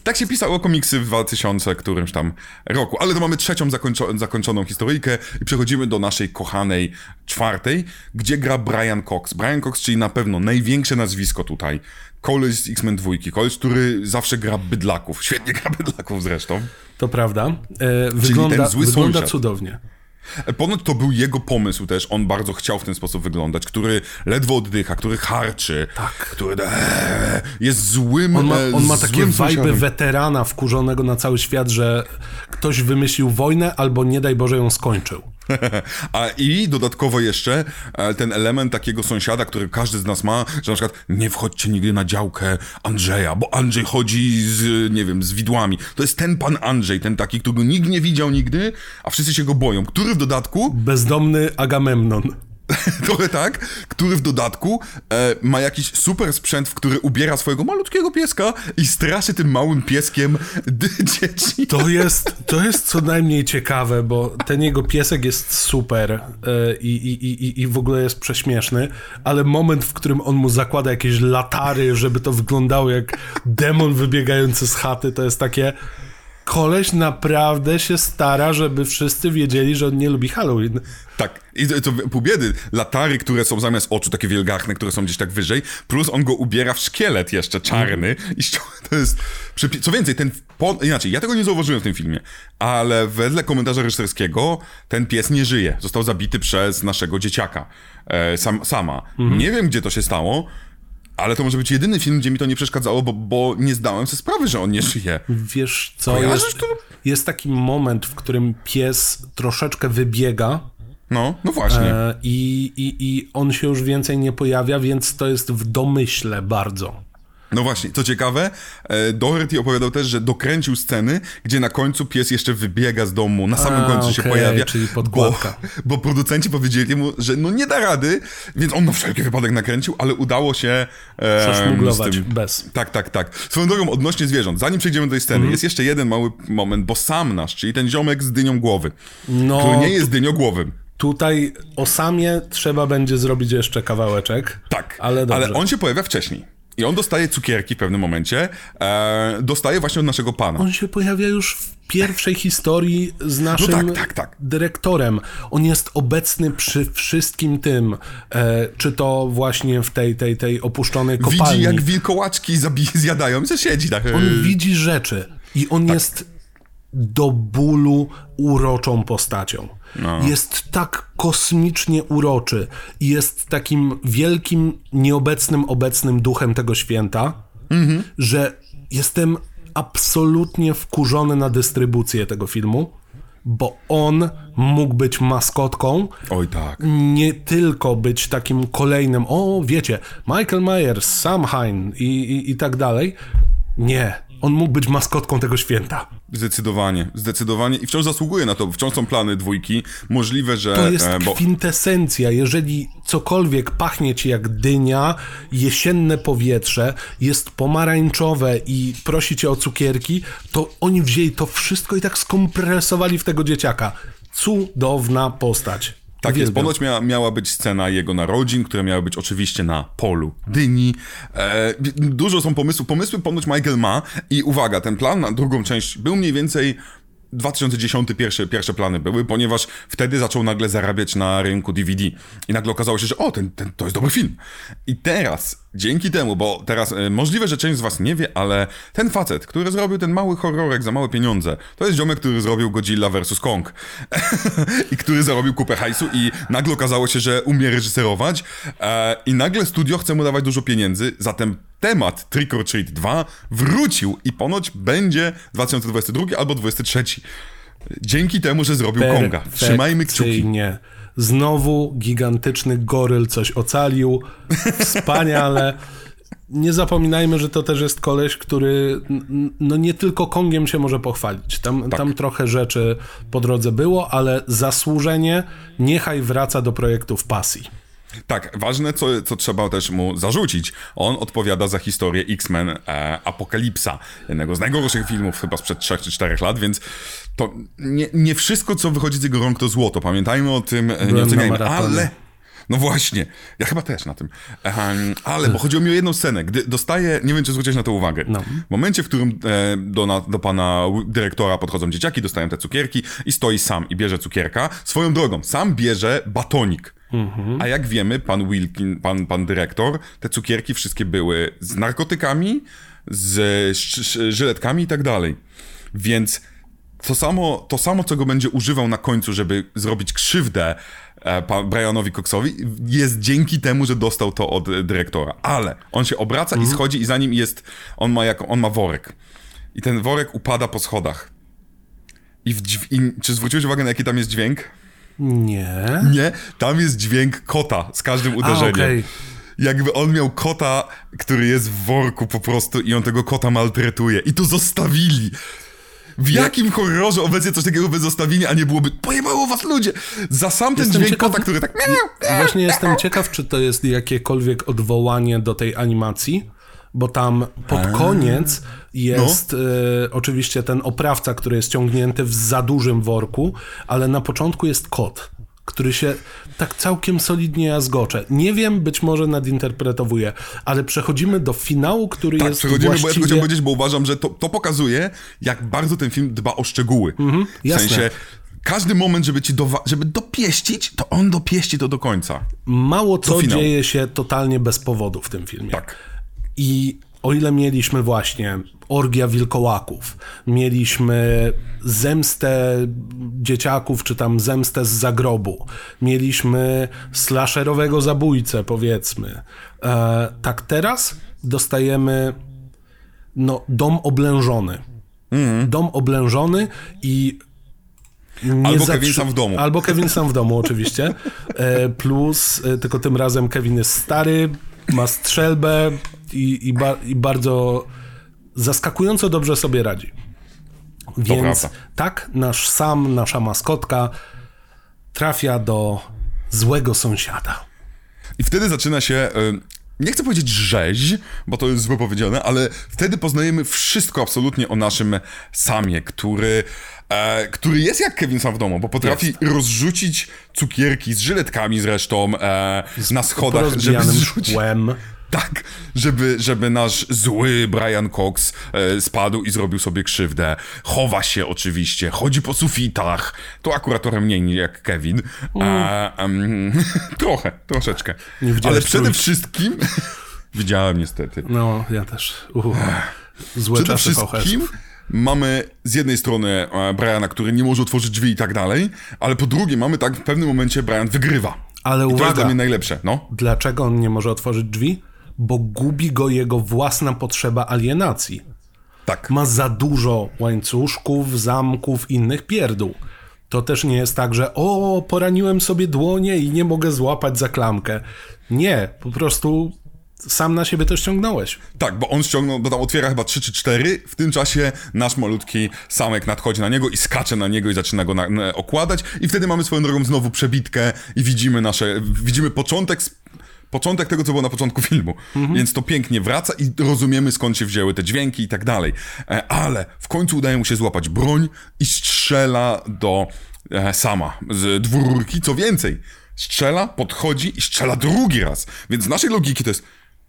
Tak się pisało komiksy w 2000 którymś tam roku. Ale to mamy trzecią zakończo- zakończoną historyjkę i przechodzimy do naszej kochanej czwartej, gdzie gra Brian Cox. Brian Cox, czyli na pewno największe nazwisko tutaj. Koleś z X-Men 2, koleś, który zawsze gra bydlaków. Świetnie gra bydlaków zresztą. To prawda. E, wygląda ten zły wygląda sąsiad. cudownie. E, Ponoć to był jego pomysł też, on bardzo chciał w ten sposób wyglądać, który ledwo oddycha, który harczy, Tak. który jest złym On ma, e, on ma takie wajby weterana wkurzonego na cały świat, że ktoś wymyślił wojnę albo nie daj Boże ją skończył. A i dodatkowo jeszcze e, ten element takiego sąsiada, który każdy z nas ma, że na przykład nie wchodźcie nigdy na działkę Andrzeja, bo Andrzej chodzi z, nie wiem, z widłami. To jest ten pan Andrzej, ten taki, którego nikt nie widział nigdy, a wszyscy się go boją, który w dodatku Bezdomny Agamemnon. Trochę tak, który w dodatku e, ma jakiś super sprzęt, w który ubiera swojego malutkiego pieska i straszy tym małym pieskiem dzieci. To jest, to jest co najmniej ciekawe, bo ten jego piesek jest super e, i, i, i, i w ogóle jest prześmieszny, ale moment, w którym on mu zakłada jakieś latary, żeby to wyglądało jak demon wybiegający z chaty, to jest takie... Koleś naprawdę się stara, żeby wszyscy wiedzieli, że on nie lubi Halloween. Tak, i to, to pół biedy, latary, które są zamiast oczu takie wielgachne, które są gdzieś tak wyżej, plus on go ubiera w szkielet jeszcze czarny i to jest... Co więcej, ten... Inaczej, ja tego nie zauważyłem w tym filmie, ale wedle komentarza reżyserskiego ten pies nie żyje. Został zabity przez naszego dzieciaka, e, sam, sama. Nie wiem, gdzie to się stało, ale to może być jedyny film, gdzie mi to nie przeszkadzało, bo, bo nie zdałem sobie sprawy, że on nie żyje. Wiesz co, Kojarzysz jest, to? jest taki moment, w którym pies troszeczkę wybiega No, no właśnie. e, i, i, i on się już więcej nie pojawia, więc to jest w domyśle bardzo. No właśnie, co ciekawe, e, Doherty opowiadał też, że dokręcił sceny, gdzie na końcu pies jeszcze wybiega z domu, na samym A, końcu się okej, pojawia. czyli bo, podkładka. bo producenci powiedzieli mu, że no nie da rady, więc on na wszelki wypadek nakręcił, ale udało się e, Przeszmuglować z tym. bez. Tak, tak, tak. Swoją drogą odnośnie zwierząt, zanim przejdziemy do tej sceny, Mhm. jest jeszcze jeden mały moment, bo sam nasz, czyli ten ziomek z dynią głowy, No, który nie jest dyniogłowym. Tutaj o samie trzeba będzie zrobić jeszcze kawałeczek. Tak, Ale dobrze. ale on się pojawia wcześniej. I on dostaje cukierki w pewnym momencie, e, dostaje właśnie od naszego pana. On się pojawia już w pierwszej historii z naszym tak, tak, tak. dyrektorem. On jest obecny przy wszystkim tym, e, czy to właśnie w tej, tej, tej opuszczonej kopalni. Widzi, jak wilkołaczki zabi- zjadają i siedzi tak. On widzi rzeczy i on jest do bólu uroczą postacią. No. Jest tak kosmicznie uroczy i jest takim wielkim, nieobecnym, obecnym duchem tego święta, Mhm. że jestem absolutnie wkurzony na dystrybucję tego filmu, bo on mógł być maskotką, Oj tak. nie tylko być takim kolejnym, o wiecie, Michael Myers, Sam Hain i, i, i tak dalej. Nie, on mógł być maskotką tego święta. Zdecydowanie, zdecydowanie. I wciąż zasługuje na to. Wciąż są plany dwójki. Możliwe, że... To jest e, bo kwintesencja. Jeżeli cokolwiek pachnie ci jak dynia, jesienne powietrze, jest pomarańczowe i prosi cię o cukierki, to oni wzięli to wszystko i tak skompresowali w tego dzieciaka. Cudowna postać. Tak jest, ponoć mia, miała być scena jego narodzin, które miały być oczywiście na polu dyni. E, dużo są pomysłów. Pomysły ponoć Michael ma i uwaga, ten plan na drugą część był mniej więcej 2010 pierwsze, pierwsze plany były, ponieważ wtedy zaczął nagle zarabiać na rynku DVD. I nagle okazało się, że o, ten, ten, to jest dobry film. I teraz, dzięki temu, bo teraz e, możliwe, że część z was nie wie, ale ten facet, który zrobił ten mały horrorek za małe pieniądze, to jest ziomek, który zrobił Godzilla vs. Kong. I który zarobił kupę hajsu i nagle okazało się, że umie reżyserować e, i nagle studio chce mu dawać dużo pieniędzy, zatem temat Trick or Treat 2 wrócił i ponoć będzie 2022 albo 2023. Dzięki temu, że zrobił Konga. Trzymajmy kciuki. Znowu gigantyczny goryl coś ocalił. Wspaniale. Nie zapominajmy, że to też jest koleś, który no nie tylko Kongiem się może pochwalić. Tam, tak. tam trochę rzeczy po drodze było, ale zasłużenie niechaj wraca do projektów pasji. Tak, ważne, co, co trzeba też mu zarzucić. On odpowiada za historię X-Men e, Apokalipsa, jednego z najgorszych filmów chyba sprzed 3 czy 4 lat, więc to nie, nie wszystko, co wychodzi z jego rąk, to złoto. Pamiętajmy o tym, e, nie oceniajmy, ale... No właśnie, ja chyba też na tym. Um, ale, bo chodziło mi o jedną scenę, gdy dostaje, nie wiem czy zwróciłeś na to uwagę, no. w momencie, w którym e, do, na, do pana dyrektora podchodzą dzieciaki, dostają te cukierki i stoi sam i bierze cukierka, swoją drogą, sam bierze batonik. Mhm. A jak wiemy, pan Wilkin, pan, pan dyrektor, te cukierki wszystkie były z narkotykami, z żyletkami i tak dalej. Więc to samo, to samo, co go będzie używał na końcu, żeby zrobić krzywdę e, Brianowi Coxowi, jest dzięki temu, że dostał to od dyrektora. Ale on się obraca mhm. i schodzi i za nim jest, on ma, jako, on ma worek. I ten worek upada po schodach. I, w, i czy zwróciłeś uwagę, na jaki tam jest dźwięk? Nie. Nie, tam jest dźwięk kota z każdym uderzeniem. A, okay. Jakby on miał kota, który jest w worku po prostu i on tego kota maltretuje. I to zostawili. W jakim horrorze obecnie coś takiego by zostawili, a nie byłoby pojebało was ludzie! Za sam ten jestem dźwięk ciekaw, kota, który tak... Właśnie jestem ciekaw, czy to jest jakiekolwiek odwołanie do tej animacji, bo tam pod koniec jest no. e, oczywiście ten oprawca, który jest ciągnięty w za dużym worku, ale na początku jest kot który się tak całkiem solidnie jazgocze. Nie wiem, być może nadinterpretowuję, ale przechodzimy do finału, który tak, jest przechodzimy, właściwie... bo ja tylko chciałem powiedzieć, bo uważam, że to, to pokazuje, jak bardzo ten film dba o szczegóły. Mhm, w sensie, każdy moment, żeby ci dowa- żeby dopieścić, to on dopieści to do końca. Mało co dzieje się totalnie bez powodu w tym filmie. Tak. I o ile mieliśmy właśnie orgia wilkołaków, mieliśmy zemstę dzieciaków, czy tam zemstę z zagrobu, mieliśmy slasherowego zabójcę, powiedzmy. E, tak teraz dostajemy no, dom oblężony. Mm. Dom oblężony i Albo Kevin sam w domu. Albo Kevin sam w domu, oczywiście. E, plus, e, tylko tym razem Kevin jest stary, ma strzelbę i, i, ba, i bardzo zaskakująco dobrze sobie radzi. Więc tak, nasz sam, nasza maskotka trafia do złego sąsiada. I wtedy zaczyna się. Nie chcę powiedzieć rzeź, bo to jest złe powiedziane, ale wtedy poznajemy wszystko absolutnie o naszym samie, który, e, który jest jak Kevin sam w domu, bo potrafi jest. rozrzucić cukierki z żyletkami zresztą e, na schodach, żeby zrzucić. Szkłem. Tak, żeby, żeby nasz zły Brian Cox e, spadł i zrobił sobie krzywdę. Chowa się oczywiście, chodzi po sufitach. To akurat trochę mniej jak Kevin. E, um, trochę, troszeczkę. Ale przede wszystkim... Widziałem niestety. No, ja też. Uh, złe przede wszystkim mamy z jednej strony e, Briana, który nie może otworzyć drzwi i tak dalej, ale po drugie mamy tak w pewnym momencie Brian wygrywa. Ale I uwaga, to jest dla mnie najlepsze. No. Dlaczego on nie może otworzyć drzwi? Bo gubi go jego własna potrzeba alienacji. Tak. Ma za dużo łańcuszków, zamków, innych pierdół. To też nie jest tak, że o, poraniłem sobie dłonie i nie mogę złapać za klamkę. Nie, po prostu sam na siebie to ściągnąłeś. Tak, bo on ściągnął, bo tam otwiera chyba 3 czy 4. W tym czasie nasz malutki samek nadchodzi na niego i skacze na niego i zaczyna go na, na, okładać. I wtedy mamy swoją drogą znowu przebitkę i widzimy nasze, widzimy początek początek tego, co było na początku filmu. Mhm. Więc to pięknie wraca i rozumiemy, skąd się wzięły te dźwięki i tak dalej. E, ale w końcu udaje mu się złapać broń i strzela do e, sama z dwururki. Co więcej, strzela, podchodzi i strzela drugi raz. Więc z naszej logiki to jest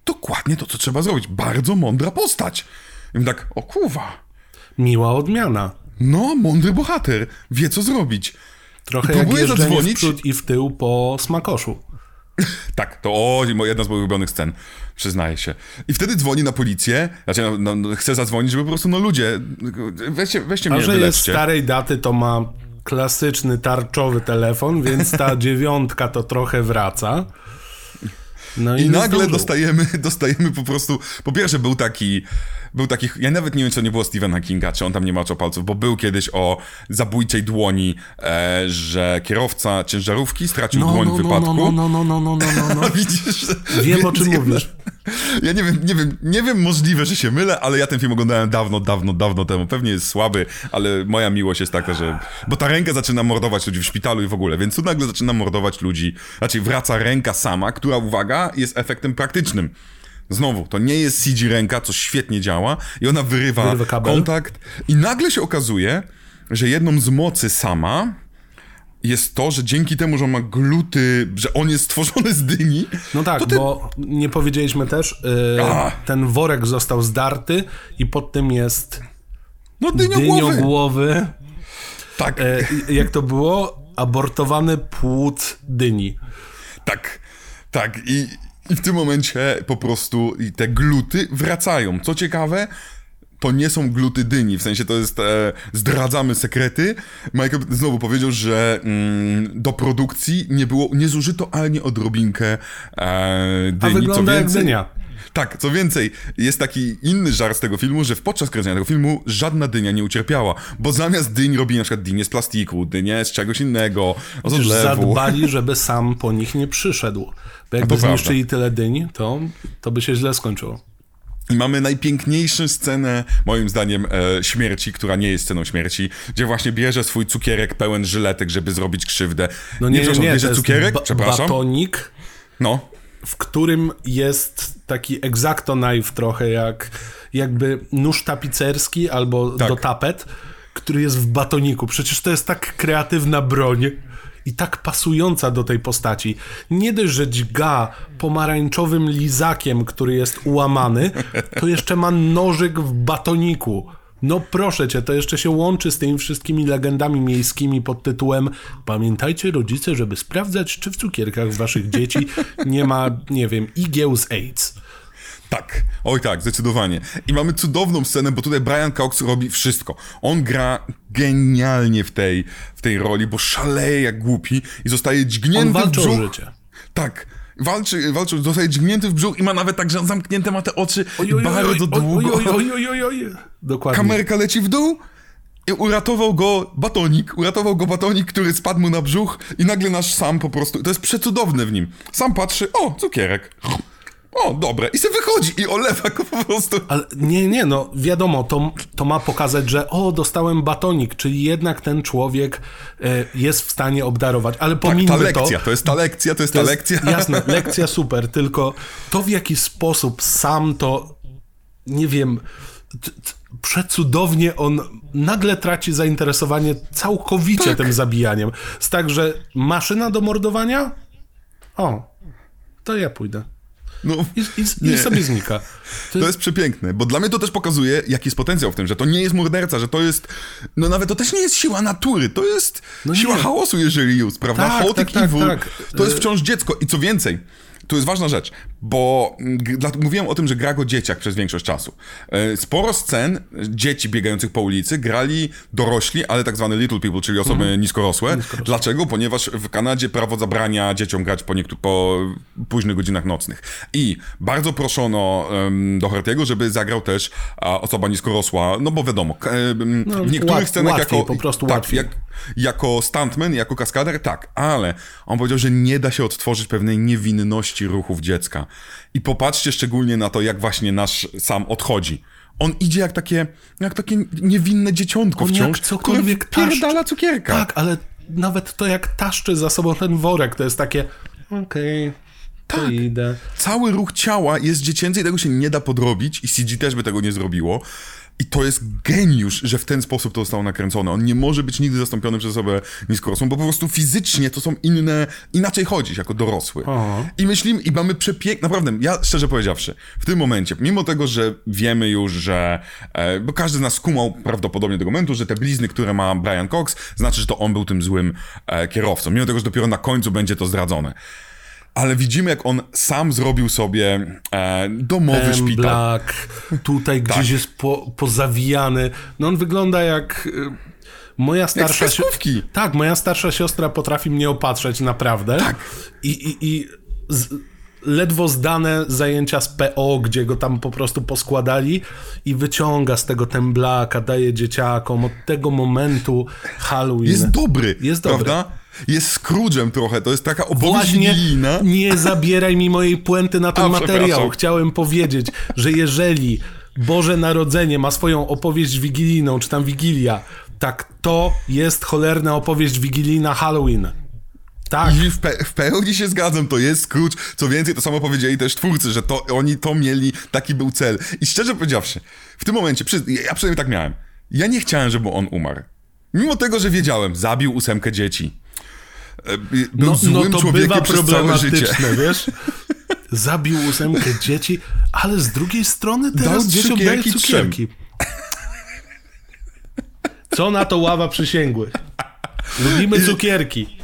dokładnie to, co trzeba zrobić. Bardzo mądra postać. I tak, o kurwa. Miła odmiana. No, mądry bohater. Wie, co zrobić. Trochę I jak zadzwonić. w przód i w tył po smakoszu. Tak, to o, jedna z moich ulubionych scen, przyznaję się. I wtedy dzwoni na policję, znaczy no, no, no, chce zadzwonić, żeby po prostu, no ludzie, weźcie, weźcie A mnie, że jest starej daty, to ma klasyczny tarczowy telefon, więc ta dziewiątka to trochę wraca. No i, I nagle zdążył. dostajemy, dostajemy po prostu, po pierwsze był taki, był taki, ja nawet nie wiem, czy to nie było Stephena Kinga, czy on tam nie maczał palców, bo był kiedyś o zabójczej dłoni, e, że kierowca ciężarówki stracił No, dłoń no, w no, wypadku. no, no, no, no, no, no, no, no. Widzisz? Wiem, o czym mówisz. Ja nie wiem, nie wiem, nie wiem, możliwe, że się mylę, ale ja ten film oglądałem dawno, dawno, dawno temu. Pewnie jest słaby, ale moja miłość jest taka, że... Bo ta ręka zaczyna mordować ludzi w szpitalu i w ogóle, więc tu nagle zaczyna mordować ludzi. Znaczy wraca ręka sama, która, uwaga, jest efektem praktycznym. Znowu, to nie jest CG ręka, co świetnie działa i ona wyrywa, Wyrywa kontakt. I nagle się okazuje, że jedną z mocy sama jest to, że dzięki temu, że on ma gluty, że on jest stworzony z dyni, No tak, ty bo nie powiedzieliśmy też, yy, ten worek został zdarty i pod tym jest no dynio głowy. dynio-głowy, Tak, i- jak to było, abortowany płód dyni. tak, tak. I, I w tym momencie po prostu te gluty wracają. Co ciekawe, to nie są gluty dyni, w sensie to jest, e, zdradzamy sekrety. Michael znowu powiedział, że mm, do produkcji nie było, nie zużyto ani odrobinkę e, dyni. A wygląda co jak więcej, dynia. Tak, co więcej, jest taki inny żart z tego filmu, że w podczas kręcenia tego filmu żadna dynia nie ucierpiała, bo zamiast dyń robi na przykład dynię z plastiku, dynię z czegoś innego, z odlewu. zadbali, żeby sam po nich nie przyszedł. Bo jakby prawda. zniszczyli tyle dyń, to, to by się źle skończyło. I mamy najpiękniejszą scenę, moim zdaniem, e, śmierci, która nie jest sceną śmierci, gdzie właśnie bierze swój cukierek pełen żyletek, żeby zrobić krzywdę. No nie, nie, przepraszam, nie, bierze cukierek, ba- przepraszam. batonik, No, w którym jest taki exacto knife trochę jak jakby nóż tapicerski albo Tak. do tapet, który jest w batoniku. Przecież to jest tak kreatywna broń i tak pasująca do tej postaci. Nie dość, że dźga pomarańczowym lizakiem, który jest ułamany, to jeszcze ma nożyk w batoniku. No proszę cię, to jeszcze się łączy z tymi wszystkimi legendami miejskimi pod tytułem Pamiętajcie rodzice, żeby sprawdzać, czy w cukierkach waszych dzieci nie ma, nie wiem, igieł z AIDS. Tak, oj tak, zdecydowanie. I mamy cudowną scenę, bo tutaj Brian Cox robi wszystko. On gra genialnie w tej, w tej roli, bo szaleje jak głupi i zostaje dźgnięty On walczy w o brzuch. życie. Tak. Walczy, walczy, zostaje dźgnięty w brzuch i ma nawet tak, że zamknięte ma te oczy Oj, oj, oj, bardzo oj, długo. Oj, oj, oj, oj, oj. Dokładnie. Kamerka leci w dół i uratował go batonik, uratował go batonik, który spadł mu na brzuch i nagle nasz sam po prostu, to jest przecudowne w nim. Sam patrzy, o, cukierek. O, dobre. I se wychodzi i olewa go po prostu. Ale nie, nie, no wiadomo, to, to ma pokazać, że o, dostałem batonik, czyli jednak ten człowiek e, jest w stanie obdarować, ale Tak, ta pomińmy lekcja, to. to jest ta lekcja, to jest To ta jest, lekcja. Jasne, lekcja super, tylko to w jaki sposób sam to, nie wiem, t, t, przecudownie on nagle traci zainteresowanie całkowicie Tak. tym zabijaniem. Jest tak, że maszyna do mordowania? O, to ja pójdę. No, I, i, Nie. i sobie znika. To To jest przepiękne, bo dla mnie to też pokazuje, jaki jest potencjał w tym, że to nie jest morderca, że to jest, no nawet to też nie jest siła natury, to jest No siła nie. chaosu, jeżeli już, prawda? Tak, Chaotic tak, tak, evil, tak. to jest wciąż dziecko i co więcej, to jest ważna rzecz, bo mm, dla- mówiłem o tym, że gra go dzieciak przez większość czasu. E, Sporo scen dzieci biegających po ulicy grali dorośli, ale tak zwane little people, czyli osoby Mhm. niskorosłe. Dlaczego? Ponieważ w Kanadzie prawo zabrania dzieciom grać po, niektó- po późnych godzinach nocnych. I bardzo proszono um, Doherty'ego, żeby zagrał też a, osoba niskorosła, no bo wiadomo, em, No, w niektórych łat- scenach łatwiej, jako... po prostu tak, łatwiej. Jak, jako stuntman, jako kaskader, tak, ale on powiedział, że nie da się odtworzyć pewnej niewinności ruchów dziecka. I popatrzcie szczególnie na to, jak właśnie nasz sam odchodzi. On idzie jak takie, jak takie niewinne dzieciątko On wciąż, jak cokolwiek które pierdala cukierka. Tak, ale nawet to jak taszczy za sobą ten worek, to jest takie okej, to Tak. idę. Cały ruch ciała jest dziecięcy i tego się nie da podrobić i CG też by tego nie zrobiło. I to jest geniusz, że w ten sposób to zostało nakręcone. On nie może być nigdy zastąpiony przez osobę niskorosłą, bo po prostu fizycznie to są inne, inaczej chodzić jako dorosły. Aha. I myślimy, i mamy przepiękne, naprawdę, ja szczerze powiedziawszy, w tym momencie, mimo tego, że wiemy już, że, e, bo każdy z nas skumał prawdopodobnie do momentu, że te blizny, które ma Brian Cox, znaczy, że to on był tym złym e, kierowcą, mimo tego, że dopiero na końcu będzie to zdradzone. Ale widzimy, jak on sam zrobił sobie e, domowy Ten szpital. Black, tutaj Tak. gdzieś jest po, pozawijany. No on wygląda jak... y, Moja starsza z kreskówki. Tak, moja starsza siostra potrafi mnie opatrzeć naprawdę. Tak. I, i, i z, ledwo zdane zajęcia z PO, gdzie go tam po prostu poskładali i wyciąga z tego ten Blacka, daje dzieciakom. Od tego momentu Halloween. Jest dobry, Jest dobry. prawda? Jest Scrooge'em trochę, to jest taka opowieść Właśnie nie zabieraj mi mojej puenty na ten A, materiał. Chciałem powiedzieć, że jeżeli Boże Narodzenie ma swoją opowieść wigilijną, czy tam Wigilia, tak to jest cholerna opowieść wigilijna Halloween. Tak. I w, pe- w pełni się zgadzam, to jest Scrooge. Co więcej, to samo powiedzieli też twórcy, że to oni to mieli, taki był cel. I szczerze powiedziawszy, w tym momencie, przy, ja przynajmniej tak miałem, ja nie chciałem, żeby on umarł. Mimo tego, że wiedziałem, zabił ósemkę dzieci. E, Był No, no złym to człowiekiem bywa przez całe życie. wiesz? Zabił ósemkę dzieci, ale z drugiej strony teraz Dał dzieciom daje cukierki cukierki. Co na to ława przysięgłych? Lubimy cukierki.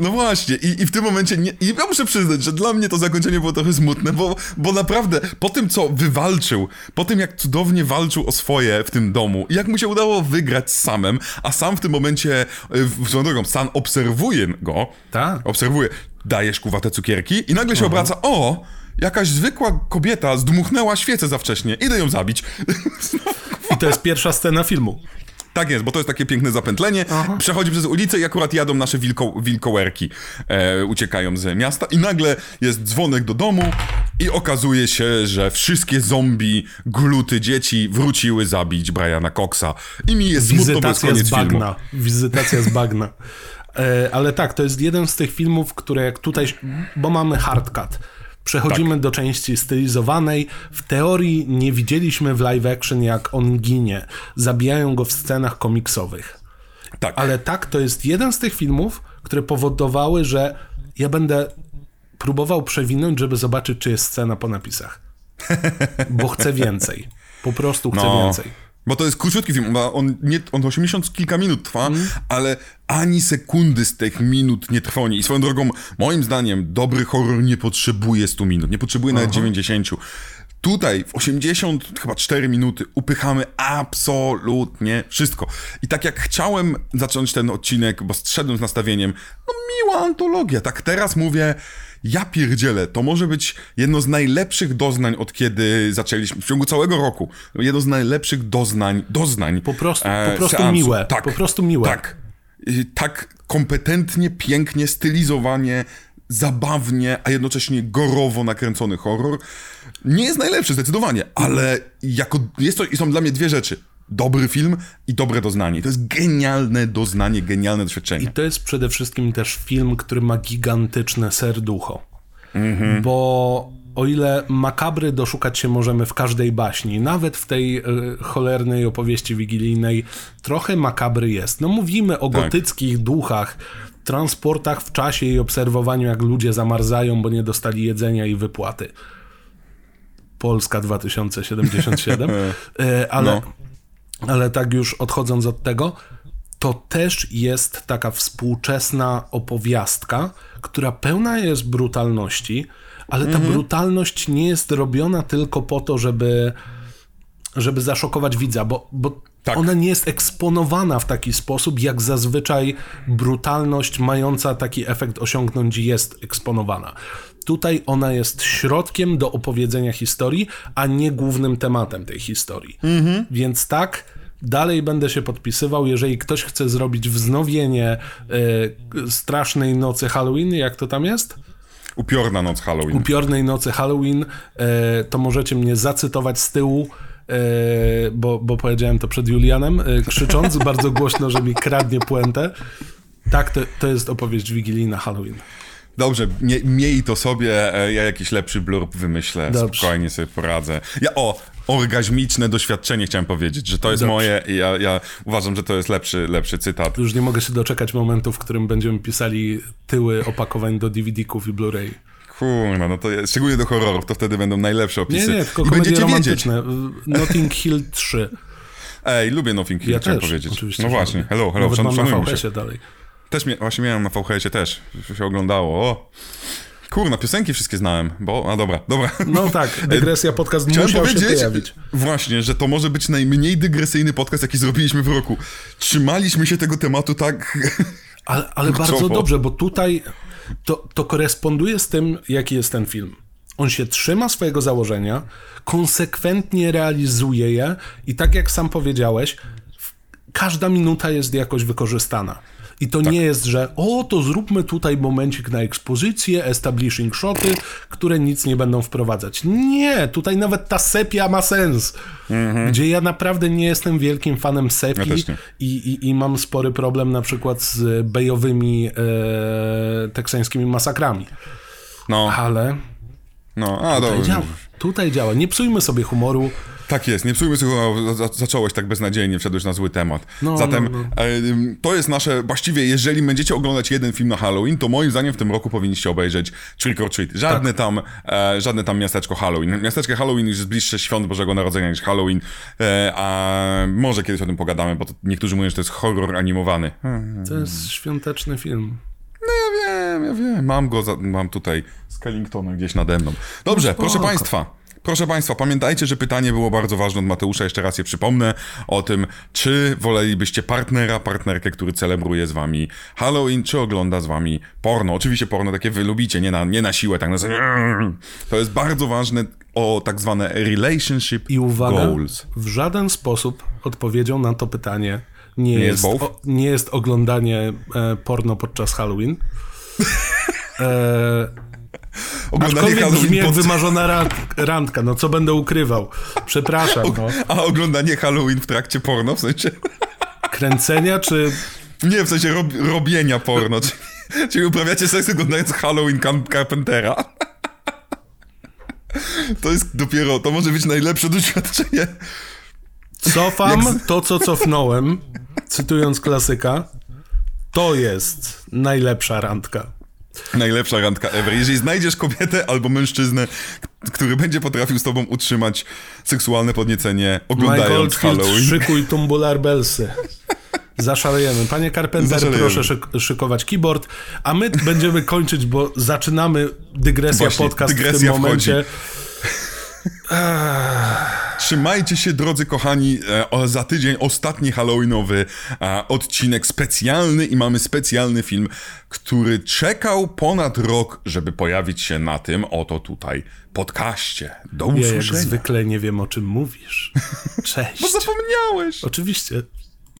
No właśnie, i, i w tym momencie, nie, i ja muszę przyznać, że dla mnie to zakończenie było trochę smutne, bo, bo naprawdę po tym, co wywalczył, po tym, jak cudownie walczył o swoje w tym domu i jak mu się udało wygrać z samem, a sam w tym momencie, y, w swoją drogą, San obserwuje go, Tak. obserwuje, dajesz kuwate cukierki i nagle się obraca, o, jakaś zwykła kobieta zdmuchnęła świecę za wcześnie, idę ją zabić. I to jest pierwsza scena filmu. Tak jest, bo to jest takie piękne zapętlenie. Przechodzi przez ulicę i akurat jadą nasze wilko, wilkołerki. E, uciekają z miasta i nagle jest dzwonek do domu i okazuje się, że wszystkie zombie, gluty dzieci wróciły zabić Briana Coxa. I mi jest smutno, bo jest Wizytacja koniec z filmu. bagna. Wizytacja z bagna. E, ale tak, to jest jeden z tych filmów, które jak tutaj, bo mamy hardcut. Przechodzimy Tak. do części stylizowanej. W teorii nie widzieliśmy w live action, jak on ginie. Zabijają go w scenach komiksowych. Tak, Ale tak, to jest jeden z tych filmów, które powodowały, że ja będę próbował przewinąć, żeby zobaczyć, czy jest scena po napisach. Bo chcę więcej. Po prostu chcę No. więcej. Bo to jest króciutki film, on, nie, on 80 kilka minut trwa, Mhm. ale ani sekundy z tych minut nie trwoni. I swoją drogą, moim zdaniem, dobry horror nie potrzebuje 100 minut, nie potrzebuje nawet 90. Tutaj w 80 chyba 4 minuty upychamy absolutnie wszystko. I tak jak chciałem zacząć ten odcinek, bo zszedłem z nastawieniem, no miła antologia, tak teraz mówię, ja pierdzielę, to może być jedno z najlepszych doznań od kiedy zaczęliśmy, w ciągu całego roku, jedno z najlepszych doznań, doznań. Po prostu- e, po prostu seansu. miłe, Tak, po prostu miłe. Tak. Tak kompetentnie, pięknie, stylizowanie, zabawnie, a jednocześnie gorowo nakręcony horror. Nie jest najlepszy zdecydowanie, ale jako, jest to, są dla mnie dwie rzeczy. Dobry film i dobre doznanie. To jest genialne doznanie, genialne I doświadczenie. to jest przede wszystkim też film, który ma gigantyczne serducho. Mhm. Bo o ile makabry doszukać się możemy w każdej baśni, nawet w tej y, cholernej opowieści wigilijnej, trochę makabry jest. No mówimy o Tak. gotyckich duchach, transportach w czasie i obserwowaniu, jak ludzie zamarzają, bo nie dostali jedzenia i wypłaty. Polska 2077. E, ale, No. Ale tak już odchodząc od tego, to też jest taka współczesna opowiastka, która pełna jest brutalności, ale ta Mhm. brutalność nie jest robiona tylko po to, żeby, żeby zaszokować widza, bo, bo Tak. ona nie jest eksponowana w taki sposób, jak zazwyczaj brutalność mająca taki efekt osiągnąć jest eksponowana. Tutaj ona jest środkiem do opowiedzenia historii, a nie głównym tematem tej historii. Więc tak, dalej będę się podpisywał, jeżeli ktoś chce zrobić wznowienie y, strasznej nocy Halloween, jak to tam jest? Upiorna noc Halloween. upiornej nocy Halloween, e, to możecie mnie zacytować z tyłu, e, bo, bo powiedziałem to przed Julianem, krzycząc bardzo głośno, że mi kradnie puentę. Tak, to, to jest opowieść wigilijna Halloween. Dobrze, mie, miej to sobie, e, ja jakiś lepszy blurb wymyślę, Dobrze. spokojnie sobie poradzę. Ja, o, orgazmiczne doświadczenie, chciałem powiedzieć, że to jest Dobrze. moje i ja, ja uważam, że to jest lepszy, lepszy cytat. Już nie mogę się doczekać momentu, w którym będziemy pisali tyły opakowań do DVD-ków i Blu-ray. Kurwa, no to jest, szczególnie do horrorów, to wtedy będą najlepsze Nie, opisy. nie, tylko I będziecie wiedzieć. romantyczne. Notting Hill 3. Ej, lubię Nothing Hill, Ja chciałem też, powiedzieć. no właśnie, hello, hello, Nawet szan, mam szanujmy się. Dalej. Też właśnie miałem na VHS-ie też, się oglądało, o. Kurna, piosenki wszystkie znałem, bo, a dobra, dobra. No tak, dygresja, podcast Chciałem musiał się pojawić. właśnie, że to może być najmniej dygresyjny podcast, jaki zrobiliśmy w roku. Trzymaliśmy się tego tematu tak... Ale, ale bardzo dobrze, bo tutaj to, to koresponduje z tym, jaki jest ten film. On się trzyma swojego założenia, konsekwentnie realizuje je i tak jak sam powiedziałeś, każda minuta jest jakoś wykorzystana. I to nie jest, że o, to zróbmy tutaj momencik na ekspozycję, establishing shoty, które nic nie będą wprowadzać. Nie, tutaj nawet ta sepia ma sens. Gdzie ja naprawdę nie jestem wielkim fanem sepii Ja i, i, i mam spory problem na przykład z bejowymi e, teksańskimi masakrami. No, Ale no, a tutaj dobra. działa. Tutaj działa. Nie psujmy sobie humoru. Tak jest, nie psujmy sobie, za- zacząłeś tak beznadziejnie, wszedłeś na zły temat. No, Zatem no, no. to jest nasze, właściwie jeżeli będziecie oglądać jeden film na Halloween, to moim zdaniem w tym roku powinniście obejrzeć Trick or Treat. Żadne Tak. tam, e, żadne tam miasteczko Halloween. Miasteczko Halloween już jest bliższe świąt Bożego Narodzenia niż Halloween, e, a może kiedyś o tym pogadamy, bo to niektórzy mówią, że to jest horror animowany. To jest świąteczny film. Wiem, ja wiem, mam go, za, mam tutaj z Kellingtona gdzieś nade mną. Dobrze, No proszę Państwa. Proszę Państwa, pamiętajcie, że pytanie było bardzo ważne od Mateusza, jeszcze raz je przypomnę, o tym, czy wolelibyście partnera, partnerkę, który celebruje z Wami Halloween, czy ogląda z Wami porno. Oczywiście porno takie wy lubicie, nie na, nie na siłę, tak na To jest bardzo ważne o tak zwane relationship I uwaga, goals. w żaden sposób odpowiedzią na to pytanie nie, jest jest, both? o, nie jest oglądanie e, porno podczas Halloween. E, Oglądanie Halloween pod... wymarzona rand, randka. No co będę ukrywał? Przepraszam. No. A oglądanie Halloween w trakcie porno, w sensie... Kręcenia czy Nie, w sensie rob, robienia porno. Czyli, czyli uprawiacie seks oglądając Halloween Car- Carpentera. To jest dopiero, to może być najlepsze doświadczenie. Cofam Jak to, co cofnąłem, cytując klasyka. To jest najlepsza randka. Najlepsza randka ever. Jeżeli znajdziesz kobietę albo mężczyznę, który będzie potrafił z tobą utrzymać seksualne podniecenie oglądając Halloween. szykuj tumbular belsy. Zaszalejemy. Panie Carpenter, Zaszalejemy. proszę szyk- szykować keyboard, a my będziemy kończyć, bo zaczynamy dygresja Właśnie, podcast w dygresja tym momencie. Trzymajcie się, drodzy kochani, e, o, za tydzień ostatni Halloweenowy e, odcinek specjalny i mamy specjalny film, który czekał ponad rok, żeby pojawić się na tym oto tutaj podcaście. Do Ja jak usłyszenia. zwykle nie wiem, o czym mówisz. Cześć. Bo zapomniałeś. Oczywiście.